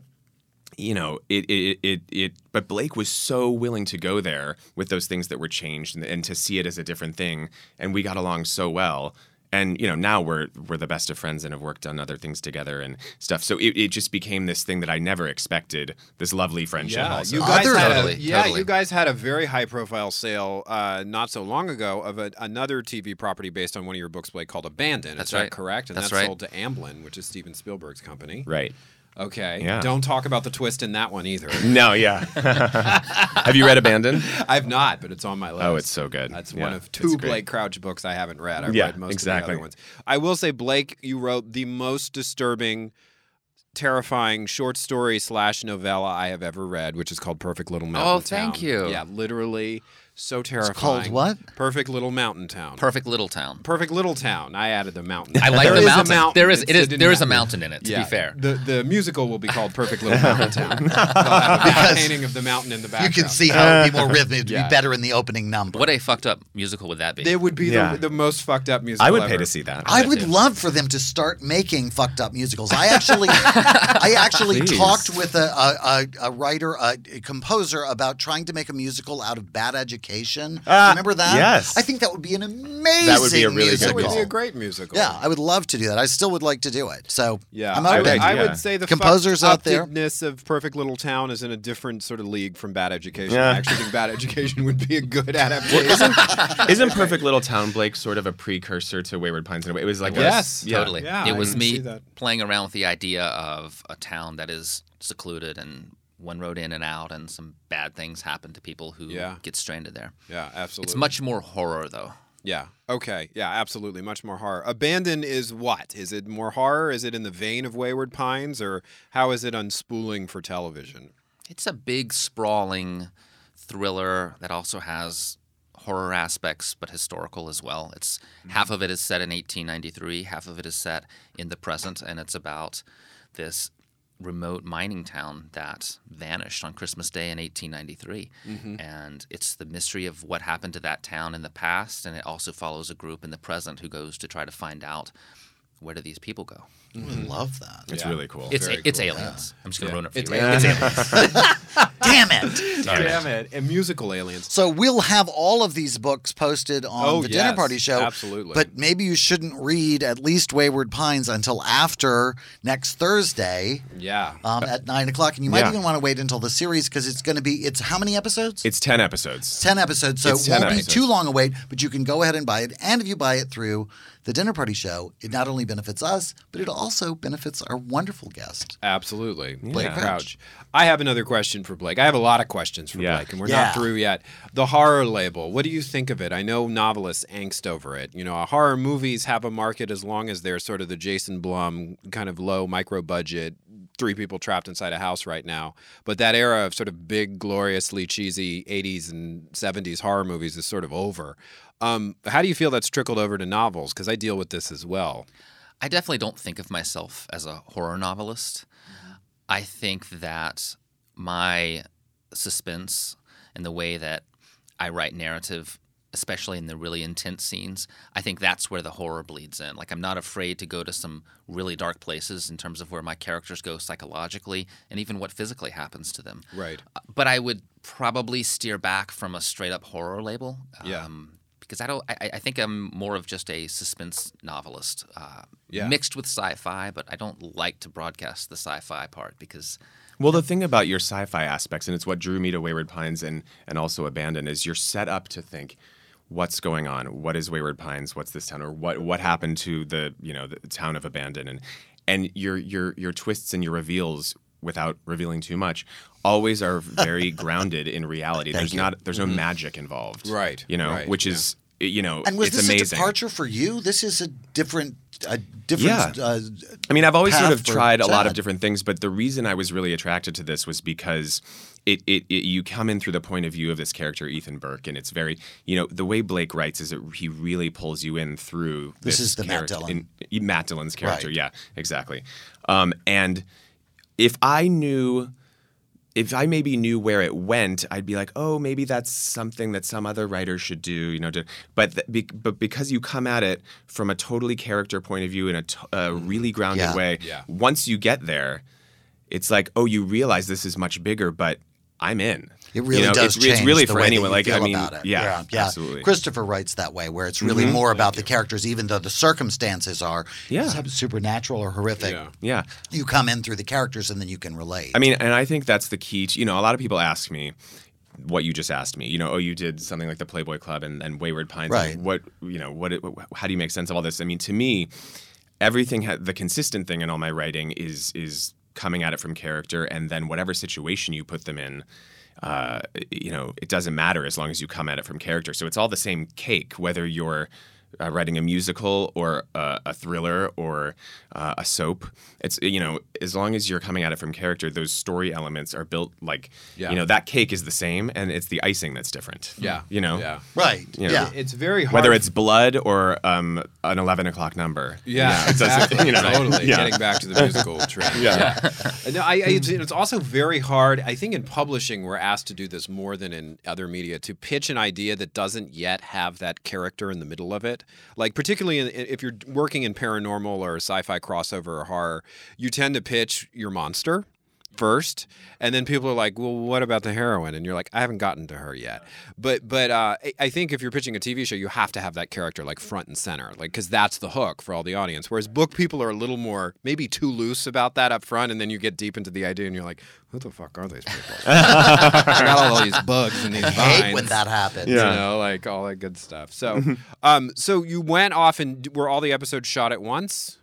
you know it, it it it but blake was so willing to go there with those things that were changed and, and to see it as a different thing and we got along so well and you know now we're we're the best of friends and have worked on other things together and stuff so it, it just became this thing that i never expected this lovely friendship Yeah, also. you guys Other- had Totally, a, yeah, totally. you guys had a very high profile sale uh, not so long ago of a, another TV property based on one of your books, Blake, called Abandoned. That's Is that right. correct? And That's that's right. sold to Amblin, which is Steven Spielberg's company. right Okay. Yeah. Don't talk about the twist in that one either. no yeah have you read abandoned I've not, but it's on my list. Oh, it's so good. That's Yeah, one of two. Blake Crouch books I haven't read. I've Yeah, read most exactly. of the other ones. I will say, Blake, you wrote the most disturbing, terrifying short story slash novella I have ever read, which is called Perfect Little Mountain Oh, thank Town. you. Yeah, literally so terrifying. called what? Perfect Little Mountain Town. Perfect little town. Perfect Little Town. I added the mountain. I like There the is a mountain. There is It's it is hidden there is a mountain. mountain in it. To Yeah, be fair, the the musical will be called Perfect Little Mountain Town. Have a Because painting of the mountain in the background. You can see how it'd be more rhythmic. It'd Yeah. be better in the opening number. what a fucked up musical would that be? It would be Yeah. the, the most fucked up musical. i would ever. pay to see that I would love for them to start making fucked up musicals. I actually, I actually Please. talked with a, a, a, a writer, a, a composer about trying to make a musical out of Bad Education. Ah, Remember that? yes. I think that would be an amazing That would be a really good That would be a great musical. Yeah, I would love to do that. I still would like to do it. So Yeah, I'm I open. would, I would say the Composers out there. ness of Perfect Little Town is in a different sort of league from Bad Education. Yeah. I actually think Bad Education would be a good adaptation. Isn't Perfect Little Town Blake sort of a precursor to Wayward Pines in a way? It was like a- Yes, yeah. Totally. Yeah, it was me playing around with the idea of a town that is secluded and one road in and out, and some bad things happen to people who Yeah. get stranded there. yeah, absolutely. It's much more horror, though. Yeah. Okay. Yeah. Absolutely. Much more horror. Abandon is what? Is it more horror? Is it in the vein of Wayward Pines, or how is it unspooling for television? It's a big, sprawling thriller that also has horror aspects, but historical as well. It's mm-hmm. half of it is set in 1893, half of it is set in the present, and it's about this remote mining town that vanished on Christmas Day in 1893. Mm-hmm. And it's the mystery of what happened to that town in the past, and it also follows a group in the present who goes to try to find out where do these people go. I love that. It's Yeah. really cool. It's Very it's cool. aliens. I'm just gonna Yeah. ruin it for It's you. aliens. It's aliens. Damn it. Damn it! And musical aliens. So we'll have all of these books posted on Oh, the Dinner yes, Party Show. absolutely. But maybe you shouldn't read at least Wayward Pines until after next Thursday Yeah. um, at nine o'clock, and you might Yeah. even want to wait until the series because it's going to be. It's how many episodes? It's 10 episodes. 10 episodes, so It's it 10 won't episodes. be too long a wait, but you can go ahead and buy it. And if you buy it through the Dinner Party Show, it not only benefits us, but it also benefits our wonderful guest. Absolutely. Blake Yeah. Crouch. I have another question for Blake. I have a lot of questions for Yeah. Blake, and we're Yeah. not through yet. The horror label, what do you think of it? I know novelists angst over it. You know, horror movies have a market as long as they're sort of the Jason Blum kind of low micro budget three people trapped inside a house right now. But that era of sort of big, gloriously cheesy 80s and 70s horror movies is sort of over. Um, how do you feel that's trickled over to novels? Because I deal with this as well. I definitely don't think of myself as a horror novelist. I think that my suspense and the way that I write narrative, especially in the really intense scenes, I think that's where the horror bleeds in. Like, I'm not afraid to go to some really dark places in terms of where my characters go psychologically and even what physically happens to them. Right. Uh, But I would probably steer back from a straight up horror label. Yeah. Um, because I don't, I, I think I'm more of just a suspense novelist, uh, Yeah. mixed with sci-fi. But I don't like to broadcast the sci-fi part because Well, the thing about your sci-fi aspects, and it's what drew me to Wayward Pines and and also Abandon, is you're set up to think, what's going on? What is Wayward Pines? What's this town? Or what what happened to the you know the town of Abandon? And and your your your twists and your reveals, without revealing too much, always are very grounded in reality. Thank there's you. not there's no Mhm. magic involved, Right, You know, right, which is you know And was it's this amazing. a departure for you? This is a different, a different. Yeah. Uh, I mean, I've always sort of tried a lot of different things, but the reason I was really attracted to this was because it, it, it you come in through the point of view of this character Ethan Burke, and it's very you know the way Blake writes is that he really pulls you in through This this, is the Matt Dillon. in- Matt Dillon's character, Right. yeah, exactly. Um, and if I knew. If I maybe knew where it went, I'd be like, "Oh, maybe that's something that some other writer should do," you know. To, but th- be, but because you come at it from a totally character point of view in a, t- a really grounded Yeah. way, Yeah. once you get there, it's like, oh, you realize this is much bigger, but I'm in. It really You know, does it's, change it's really the for way anyone. Like I mean, about it. yeah, yeah, absolutely. Christopher writes that way, where it's really Mhm. more about the characters, even though the circumstances are Yeah. supernatural or horrific. Yeah. yeah. You come in through the characters, and then you can relate. I mean, and I think that's the key. To, you know, a lot of people ask me what you just asked me. You know, oh, you did something like the Playboy Club and, and Wayward Pines. Right. What you know, what? It, how do you make sense of all this? I mean, to me, everything. Ha- the consistent thing in all my writing is is coming at it from character, and then whatever situation you put them in. Uh, you know, it doesn't matter as long as you come at it from character. So it's all the same cake, whether you're uh, writing a musical or uh, a thriller or uh, a soap. It's you know, as long as you're coming at it from character, those story elements are built like Yeah. you know that cake is the same, and it's the icing that's different. Yeah. you know, Yeah. right. You know, yeah. It's very hard. whether it's blood or um, an eleven o'clock number. Yeah, it doesn't- exactly. you know, totally. yeah. Getting back to the musical trend. Yeah. No, I, I, it's, it's also very hard. I think in publishing, we're asked to do this more than in other media to pitch an idea that doesn't yet have that character in the middle of it. Like, particularly in, if you're working in paranormal or sci fi crossover or horror, you tend to pitch your monster first and then people are like well what about the heroine? And you're like i haven't gotten to her yet. But but uh, I- i think if you're pitching a tv show you have to have that character like front and center like because that's the hook for all the audience. Whereas book people are a little more maybe too loose about that up front and then you get deep into the idea and you're like who the fuck are these people? I got all these bugs and these I vines hate when that happens. you Yeah. know like all that good stuff. So um so you went off and were all the episodes shot at once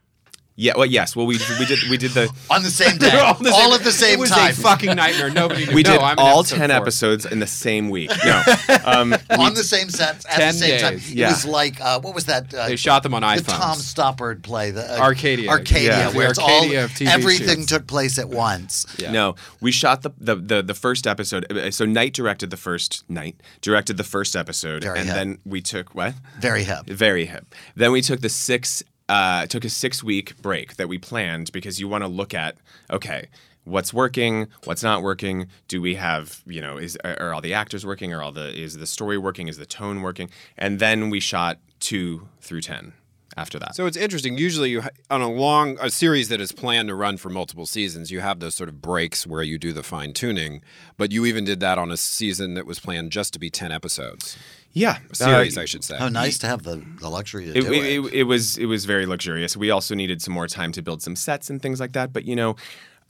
Yeah. Well, yes. Well, we we did we did the On the same day, all, all same- at the same it was time, a fucking nightmare nobody knew we no, did I'm all episode ten four. episodes in the same week. No, um, on the same set at the same time. days. It Yeah. was like uh, what was that? Uh, They shot them on the iPhones. Tom Stoppard play, the uh, Arcadia. Arcadia, Yeah. where The it's Arcadia all of TV everything shoots. took place at once. Yeah. No, we shot the, the the the first episode. uh, So Night directed the first Night directed the first episode, Very and hip. then we took what? Very hip. Very hip. Then we took the six uh, took a six week break that we planned because you want to look at okay. What's working? What's not working? Do we have you know? Is are all the actors working? Are all the is the story working? Is the tone working? And then we shot two through ten after that. So it's interesting. Usually, you on a long a series that is planned to run for multiple seasons, you have those sort of breaks where you do the fine tuning. But you even did that on a season that was planned just to be ten episodes. Yeah, series, Uh, I should say. How nice to have the, the luxury to it, do it. it, it, it was it was very luxurious. We also needed some more time to build some sets and things like that. But you know,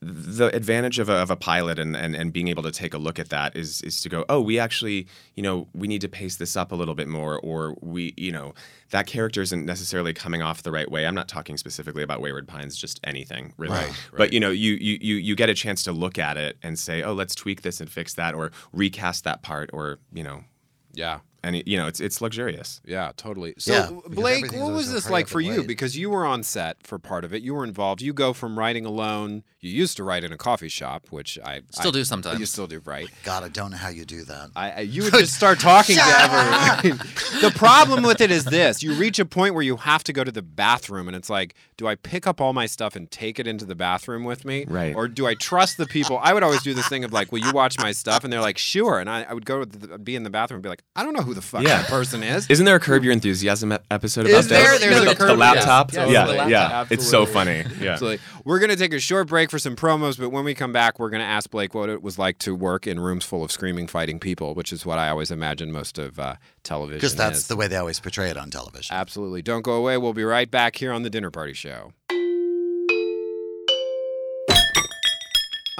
the advantage of a, of a pilot and, and, and being able to take a look at that is is to go, oh, we actually, you know, we need to pace this up a little bit more, or we, you know, that character isn't necessarily coming off the right way. I'm not talking specifically about Wayward Pines, just anything really. Right, But you know, you, you you you get a chance to look at it and say, oh, let's tweak this and fix that, or recast that part, or you know, Yeah. Any you know it's it's luxurious. Yeah, totally. So, Yeah, Blake, what was this like for you? wait. Because you were on set for part of it. You were involved. You go from writing alone. You used to write in a coffee shop, which I Still I- do sometimes. You still do, right? God, I don't know how you do that. I, I you would just start talking to everyone. the problem with it is this: you reach a point where you have to go to the bathroom, and it's like, do I pick up all my stuff and take it into the bathroom with me, Right. Or do I trust the people? I would always do this thing of like, will you watch my stuff? And they're like, sure. And I, I would go to the, be in the bathroom and be like, I don't know who the fuck Yeah. that person is. Isn't there a Curb Your Enthusiasm episode about Is there? this? There's the, a the Curb- laptop. yes, yes, yeah, the laptop. yeah. It's so funny. Yeah. Absolutely. We're going to take a short break for some promos, but when we come back, we're going to ask Blake what it was like to work in rooms full of screaming, fighting people, which is what I always imagine most of uh, television Because that's is. the way they always portray it on television. Absolutely. Don't go away. We'll be right back here on The Dinner Party Show.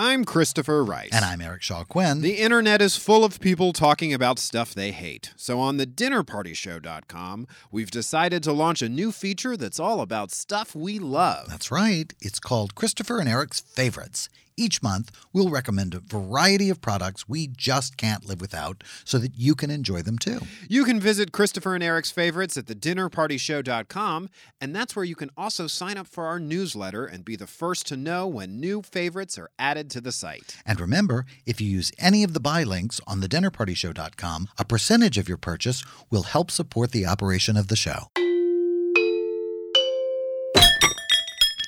I'm Christopher Rice. And I'm Eric Shaw Quinn. The internet is full of people talking about stuff they hate. So on the dinnerpartyshow.com, we've decided to launch a new feature that's all about stuff we love. That's right. It's called Christopher and Eric's Favorites. Each month, we'll recommend a variety of products we just can't live without so that you can enjoy them too. You can visit Christopher and Eric's favorites at thedinnerpartyshow.com, and that's where you can also sign up for our newsletter and be the first to know when new favorites are added to the site. And remember, if you use any of the buy links on thedinnerpartyshow.com, a percentage of your purchase will help support the operation of the show.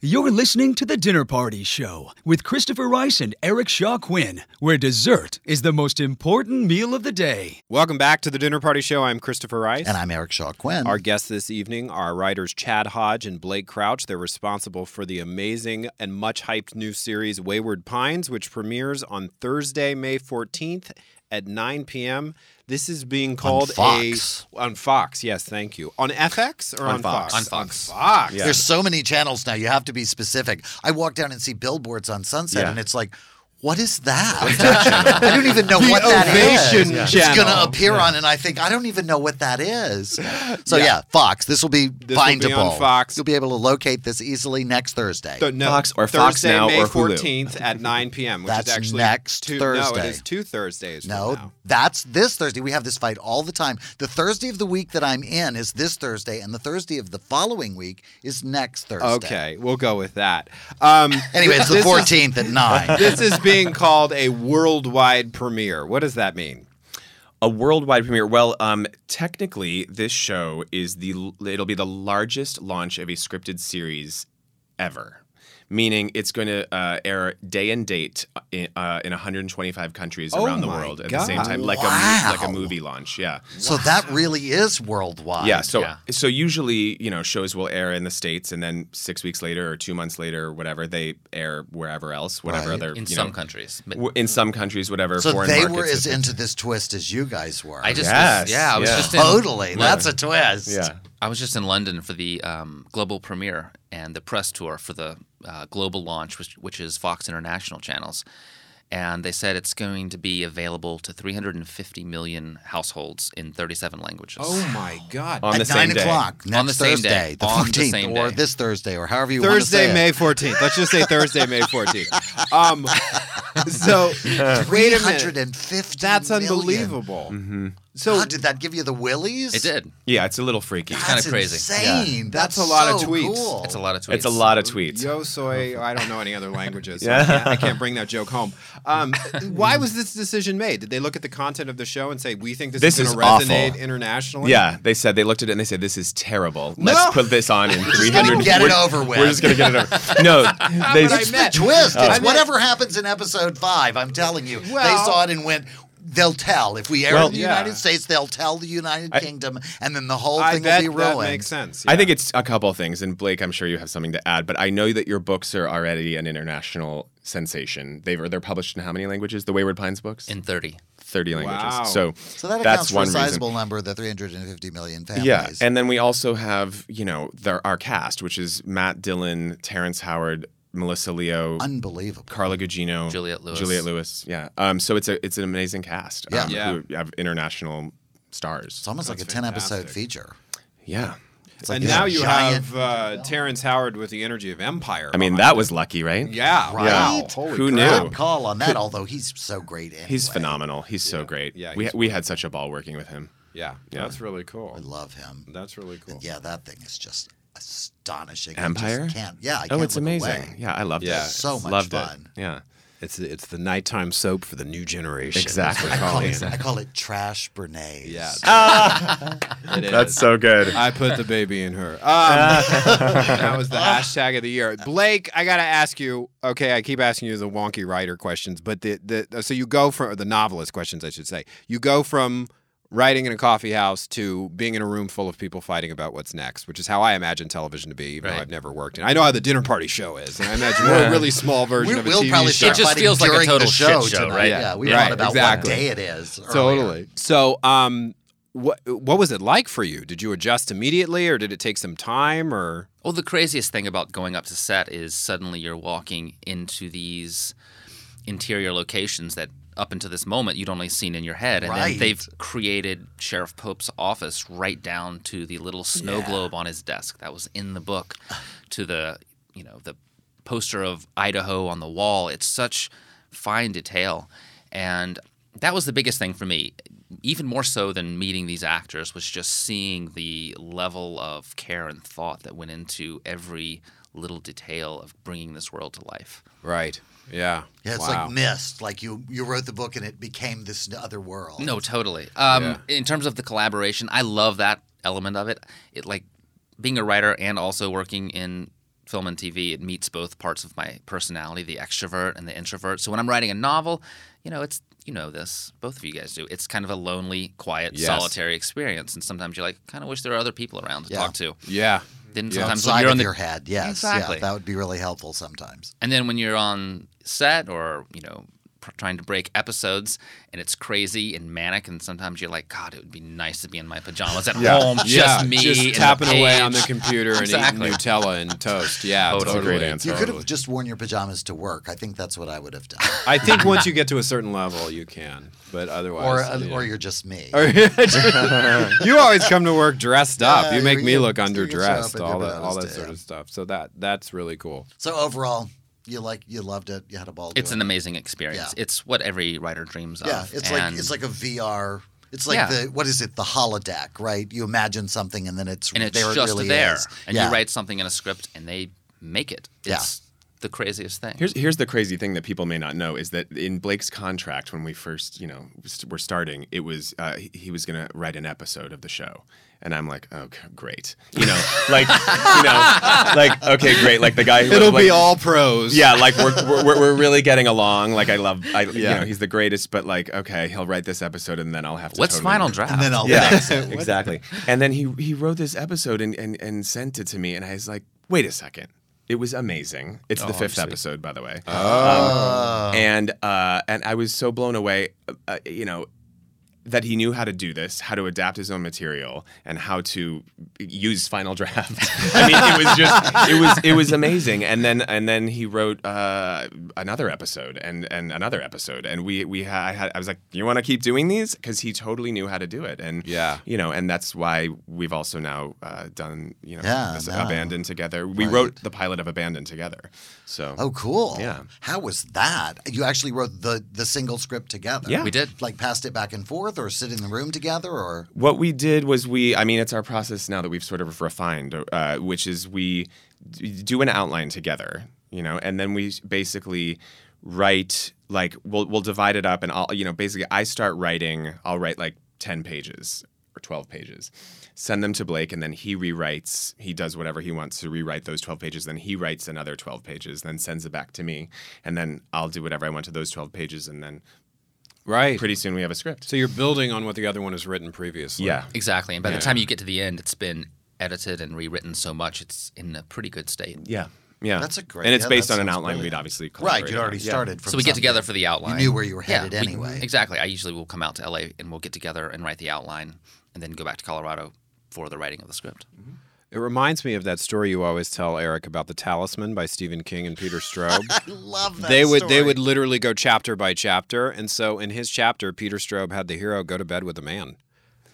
You're listening to The Dinner Party Show with Christopher Rice and Eric Shaw Quinn, where dessert is the most important meal of the day. Welcome back to the Dinner Party Show. I'm Christopher Rice. And I'm Eric Shaw Quinn. Our guests this evening are writers Chad Hodge and Blake Crouch. They're responsible for the amazing and much hyped new series Wayward Pines, which premieres on Thursday, May 14th at 9 p.m. This is being called Fox. a on Fox. Yes, thank you. On FX or on, On Fox. On Fox. On Fox. Yeah. There's so many channels now. You have to be specific. I walk down and see billboards on Sunset, Yeah. and it's like, what is that? I don't even know The what that is. Ovation It's going to appear on, and I think I don't even know what that is. So yeah, Fox. This will be This will findable. be on Fox. You'll be able to locate this easily next Thursday. So, no, Fox or Fox Thursday, Now May or 14th at 9 p.m. Which That's is actually next two, No, it Thursday. two Thursdays. from No, now. that's this Thursday. We have this fight all the time. The Thursday of the week that I'm in is this Thursday, and the Thursday of the following week is next Thursday. Okay, we'll go with that. Um, Anyway, it's the 14th at 9. this is being called a worldwide premiere. What does that mean? A worldwide premiere. Well, um, technically, this show is the it'll be the largest launch of a scripted series ever. Meaning, it's going to uh, air day and date in, uh, in 125 countries Oh around the my world at the same time, like a Wow. mo- like a movie launch. Yeah. So that really is worldwide. Yeah. So Yeah. so usually, you know, shows will air in the states, and then six weeks later or two months later or whatever, they air wherever else, whatever Right. other In you some know, countries. In some countries, whatever. So foreign they were as into this twist as you guys were. I just Yes, was, yeah, I was yeah. just in, totally. That's a twist. Yeah. I was just in London for the um, global premiere and the press tour for the uh, global launch, which, which is Fox International channels. And they said it's going to be available to 350 million households in 37 languages. Oh my God! on At the same nine day. o'clock next On the same Thursday, day. the On the 14th, same or day. this Thursday, or however you want to Thursday, say May it. 14th. Let's just say Thursday, May 14th. Um, so wait a minute. 350 That's million. unbelievable. So God, did that give you the willies? It did. Yeah, it's a little freaky. It's kinda That's crazy. insane. That's That's, a lot of tweets. Cool. It's a lot of tweets. It's a lot of tweets. Yo soy, I don't know any other languages. So Yeah. I, can't, I can't bring that joke home. Um, why was this decision made? Did they look at the content of the show and say, we think this, This is is going to resonate awful. internationally? Yeah, they said they looked at it and they said this is terrible. No. Let's put this on in 300. get it over with. We're just gonna get it over. No, they. what It's meant. the twist. I It's whatever happens in episode five. I'm telling you. they saw it and went, they'll tell if we air Well, in the yeah. United States, they'll tell the United I- Kingdom, and then the whole I thing bet will be that ruined. makes sense. I think it's a couple of things, and Blake, I'm sure you have something to add, but I know that your books are already an international sensation. They've they're published in how many languages? The Wayward Pines books In 30. thirty languages. Wow. So So that that's accounts one for a reason. sizable number of the 350 million families. Yeah, and then we also have you know their, our cast, which is Matt Dillon, Terrence Howard, Melissa Leo, unbelievable. Carla Gugino, Juliette Lewis. Juliette Lewis. Yeah. Um. So it's a it's an amazing cast. Yeah. um, Yeah. Who have international stars. It's almost like a That's 10 episode feature. Yeah. It's like and now you have uh, Terrence Howard with the energy of Empire. I mean, that it. was lucky, right? yeah. Right? Wow. Holy Who crap. knew? Call on that, although he's so great anyway. He's phenomenal. He's so great. Yeah, we he's we had such a ball working with him. Yeah, Yeah. that's really cool. I love him. That's really cool. Yeah, that thing is just astonishing. I Empire? just can't. Yeah, I oh, can't it's look amazing. away. Yeah, I loved Yeah. it. So much loved fun. It. Yeah. It's the, it's the nighttime soap for the new generation. Exactly. That's I call it, I call it trash bernays. Yeah. Ah! it. It That's so good. I put the baby in her. Um, that was the hashtag of the year. Blake, I gotta ask you. Okay, I keep asking you the wonky writer questions, but the the so you go from or the novelist questions, I should say. You go from writing in a coffee house to being in a room full of people fighting about what's next, which is how I imagine television to be, even though I've never worked in. I know how the dinner party show is, and I imagine we're a really small version We, of a we'll TV probably show. It just feels like a total show, show, tonight. right? Yeah, we Right, thought about exactly. what day it is. earlier. Totally. So, um, what what was it like for you? Did you adjust immediately, or did it take some time? Or Well, the craziest thing about going up to set is suddenly you're walking into these interior locations that up until this moment you'd only seen in your head. And Right. then they've created Sheriff Pope's office right down to the little snow Yeah. globe on his desk that was in the book to the, you know, the poster of Idaho on the wall. It's such fine detail. And that was the biggest thing for me. Even more so than meeting these actors was just seeing the level of care and thought that went into every little detail of bringing this world to life. right? Yeah. Yeah, it's Wow. like mist. Like you, you wrote the book and it became this other world. No, totally. Um, Yeah. In terms of the collaboration, I love that element of it. It like being a writer and also working in film and TV. It meets both parts of my personality, the extrovert and the introvert. So when I'm writing a novel, you know, it's you know this, both of you guys do. It's kind of a lonely, quiet, Yes. solitary experience, and sometimes you're like, kind of wish there were other people around to Yeah. talk to. Yeah. Then Yeah. sometimes when you're of on the your head, yes, Exactly. yeah, that would be really helpful sometimes. And then when you're on set or, you know, trying to break episodes and it's crazy and manic and sometimes you're like, God, it would be nice to be in my pajamas at Yeah. home, just yeah. me. just tapping away on the computer Exactly. and eating Nutella and toast. Yeah, Totally. totally. Great answer. You could have just worn your pajamas to work. I think that's what I would have done. I think once you get to a certain level, you can, but or otherwise, uh, you know. or you're just me. You always come to work dressed up. Yeah, you make me look you get show up underdressed. All that, all that sort of stuff. So that that's really cool. So overall, you like you loved it. You had a ball. It's doing an it. amazing experience. Yeah. It's what every writer dreams Yeah, of. it's like it's like a VR. It's like Yeah. the what is it? The holodeck, right? You imagine something and then it's and it's there. just it really there. is. And yeah. you write something in a script and they make it. Yeah. It's the craziest thing. Here's here's the crazy thing that people may not know is that in Blake's contract when we first you know st- were starting, it was uh, he, he was gonna write an episode of the show, and I'm like, okay, great, you know, like you know, like okay, great, like the guy who It'll like, be all pros. Yeah, like we're, we're we're- we're really getting along. Like I love, I you know, he's the greatest. But like, okay, he'll write this episode, and then I'll have to. What's totally final draft? and then I'll yeah, exactly. And then he he wrote this episode and, and and sent it to me, and I was like, wait a second. It was amazing. It's the Oh, fifth episode, by the way. Oh. Um, and uh, and I was so blown away, uh, you know, that he knew how to do this, how to adapt his own material, and how to use Final Draft. I mean, it was just it was it was amazing. And then and then he wrote uh, another episode and and another episode, and we we had I, had, I was like, you want to keep doing these because he totally knew how to do it, and Yeah. you know, and that's why we've also now uh, done you know Yeah, this no. Abandoned together. We Right. wrote the pilot of Abandoned together. So Oh, cool. Yeah. How was that? You actually wrote the the single script together. Yeah. We did. Like passed it back and forth, or sit in the room together, or What we did was we, I mean, it's our process now that we've sort of refined, uh, which is we do an outline together, you know, and then we basically write like we'll we'll divide it up, and I'll you know basically I start writing, I'll write like ten pages or twelve pages, send them to Blake, and then he rewrites. He does whatever he wants to rewrite those twelve pages. Then he writes another twelve pages, then sends it back to me, and then I'll do whatever I want to those twelve pages, and then Right. pretty soon we have a script. So you're building on what the other one has written previously. Yeah. Exactly. And by Yeah. the time you get to the end, it's been edited and rewritten so much, it's in a pretty good state. Yeah. Yeah. That's a great- And it's yeah, based on an outline brilliant. we'd obviously Right, you'd already on. Yeah. started from So we get together for the outline. You knew where you were Yeah, headed we- anyway. exactly. I usually will come out to LA and we'll get together and write the outline and then go back to Colorado for the writing of the script. Mm-hmm. It reminds me of that story you always tell Eric about the Talisman by Stephen King and Peter Straub. I love that they would they would literally go chapter by chapter, and so in his chapter, Peter Straub had the hero go to bed with a man,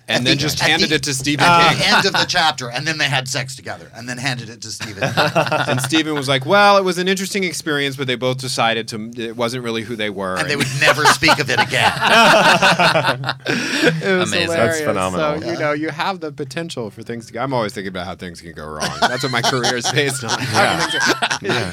and then the- just handed the- it to Stephen at King. the end of the chapter, and then they had sex together, and then handed it to Stephen. and Stephen was like, "Well, it was an interesting experience, but they both decided to. It wasn't really who they were, and they would never speak of it again. it was Amazing. hilarious. That's phenomenal. So you know, you have the potential for things to. go I'm always thinking about how things can go wrong. That's what my career is based on.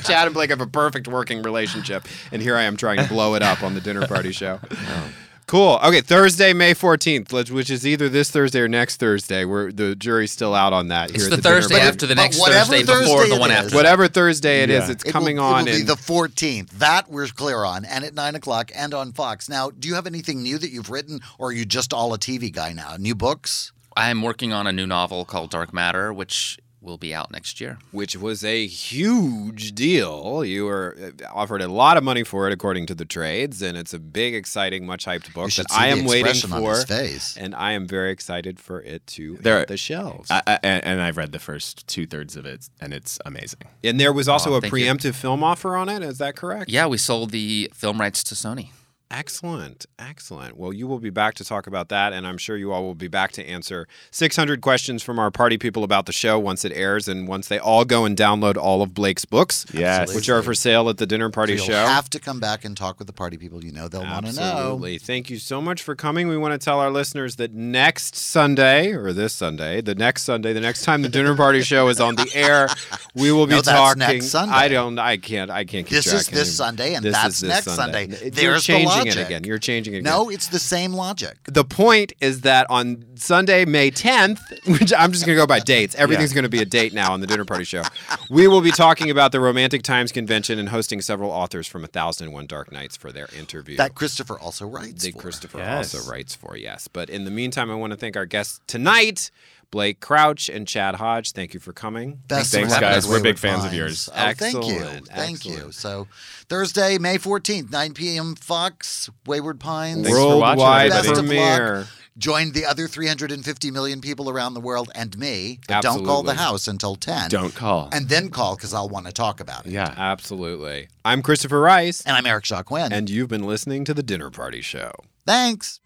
Chad and Blake have a perfect working relationship, and here I am trying to blow it up on the dinner party show. Oh. Cool. Okay, Thursday, May fourteenth, which is either this Thursday or next Thursday. We're the jury's still out on that. It's here the at the dinner Thursday party. after the next whatever Thursday before the one is- after. Whatever Thursday it is, Yeah. it's It coming will, on. It will be the 14th. That we're clear on, and at nine o'clock, and on Fox. Now, do you have anything new that you've written, or are you just all a TV guy now? New books? I am working on a new novel called Dark Matter, which will be out next year. which was a huge deal. You were uh, offered a lot of money for it, according to the trades, and it's a big, exciting, much hyped book that see I the am waiting expression on for. his face. And I am very excited for it to There- hit the shelves. I, I, and, and I've read the first two thirds of it, and it's amazing. and there was also Oh, a thank you. preemptive film offer on it. Is that correct? Yeah, we sold the film rights to Sony. Excellent. Excellent. Well, you will be back to talk about that, and I'm sure you all will be back to answer 600 questions from our party people about the show once it airs and once they all go and download all of Blake's books, Yes. which are for sale at the dinner party So show. you'll have to come back and talk with the party people. You know they'll want to know. Absolutely. Thank you so much for coming. We want to tell our listeners that next Sunday, or this Sunday, the next Sunday, the next time the dinner party show is on the air, we will be No, that's talking. next Sunday. I don't. I can't. I can't keep This track is this anymore. Sunday, and This that's is this next Sunday. You're There's the changing logic. it again. You're changing it. Again. No, it's the same logic. The point is that on Sunday, May 10th, which I'm just going to go by dates, everything's Yeah. going to be a date now on the dinner party show. We will be talking about the Romantic Times Convention and hosting several authors from A Thousand and One Dark Nights for their interview. That Christopher also writes. that for. Christopher Yes. also writes for, yes. But in the meantime, I want to thank our guests tonight, Blake Crouch and Chad Hodge. Thank you for coming. Best Thanks, guys. We're big Wayward fans of yours. Oh, thank you. Excellent, Thank you. So, Thursday, May 14th, 9 p.m. Fox, Wayward Pines. Thanks for Worldwide of premiere. luck. Join the other 350 million people around the world and me. But don't call the house until 10. Don't call. And then call because I'll want to talk about it. yeah. Absolutely. I'm Christopher Rice, And I'm Eric Shaw Quinn. and you've been listening to The Dinner Party Show. Thanks.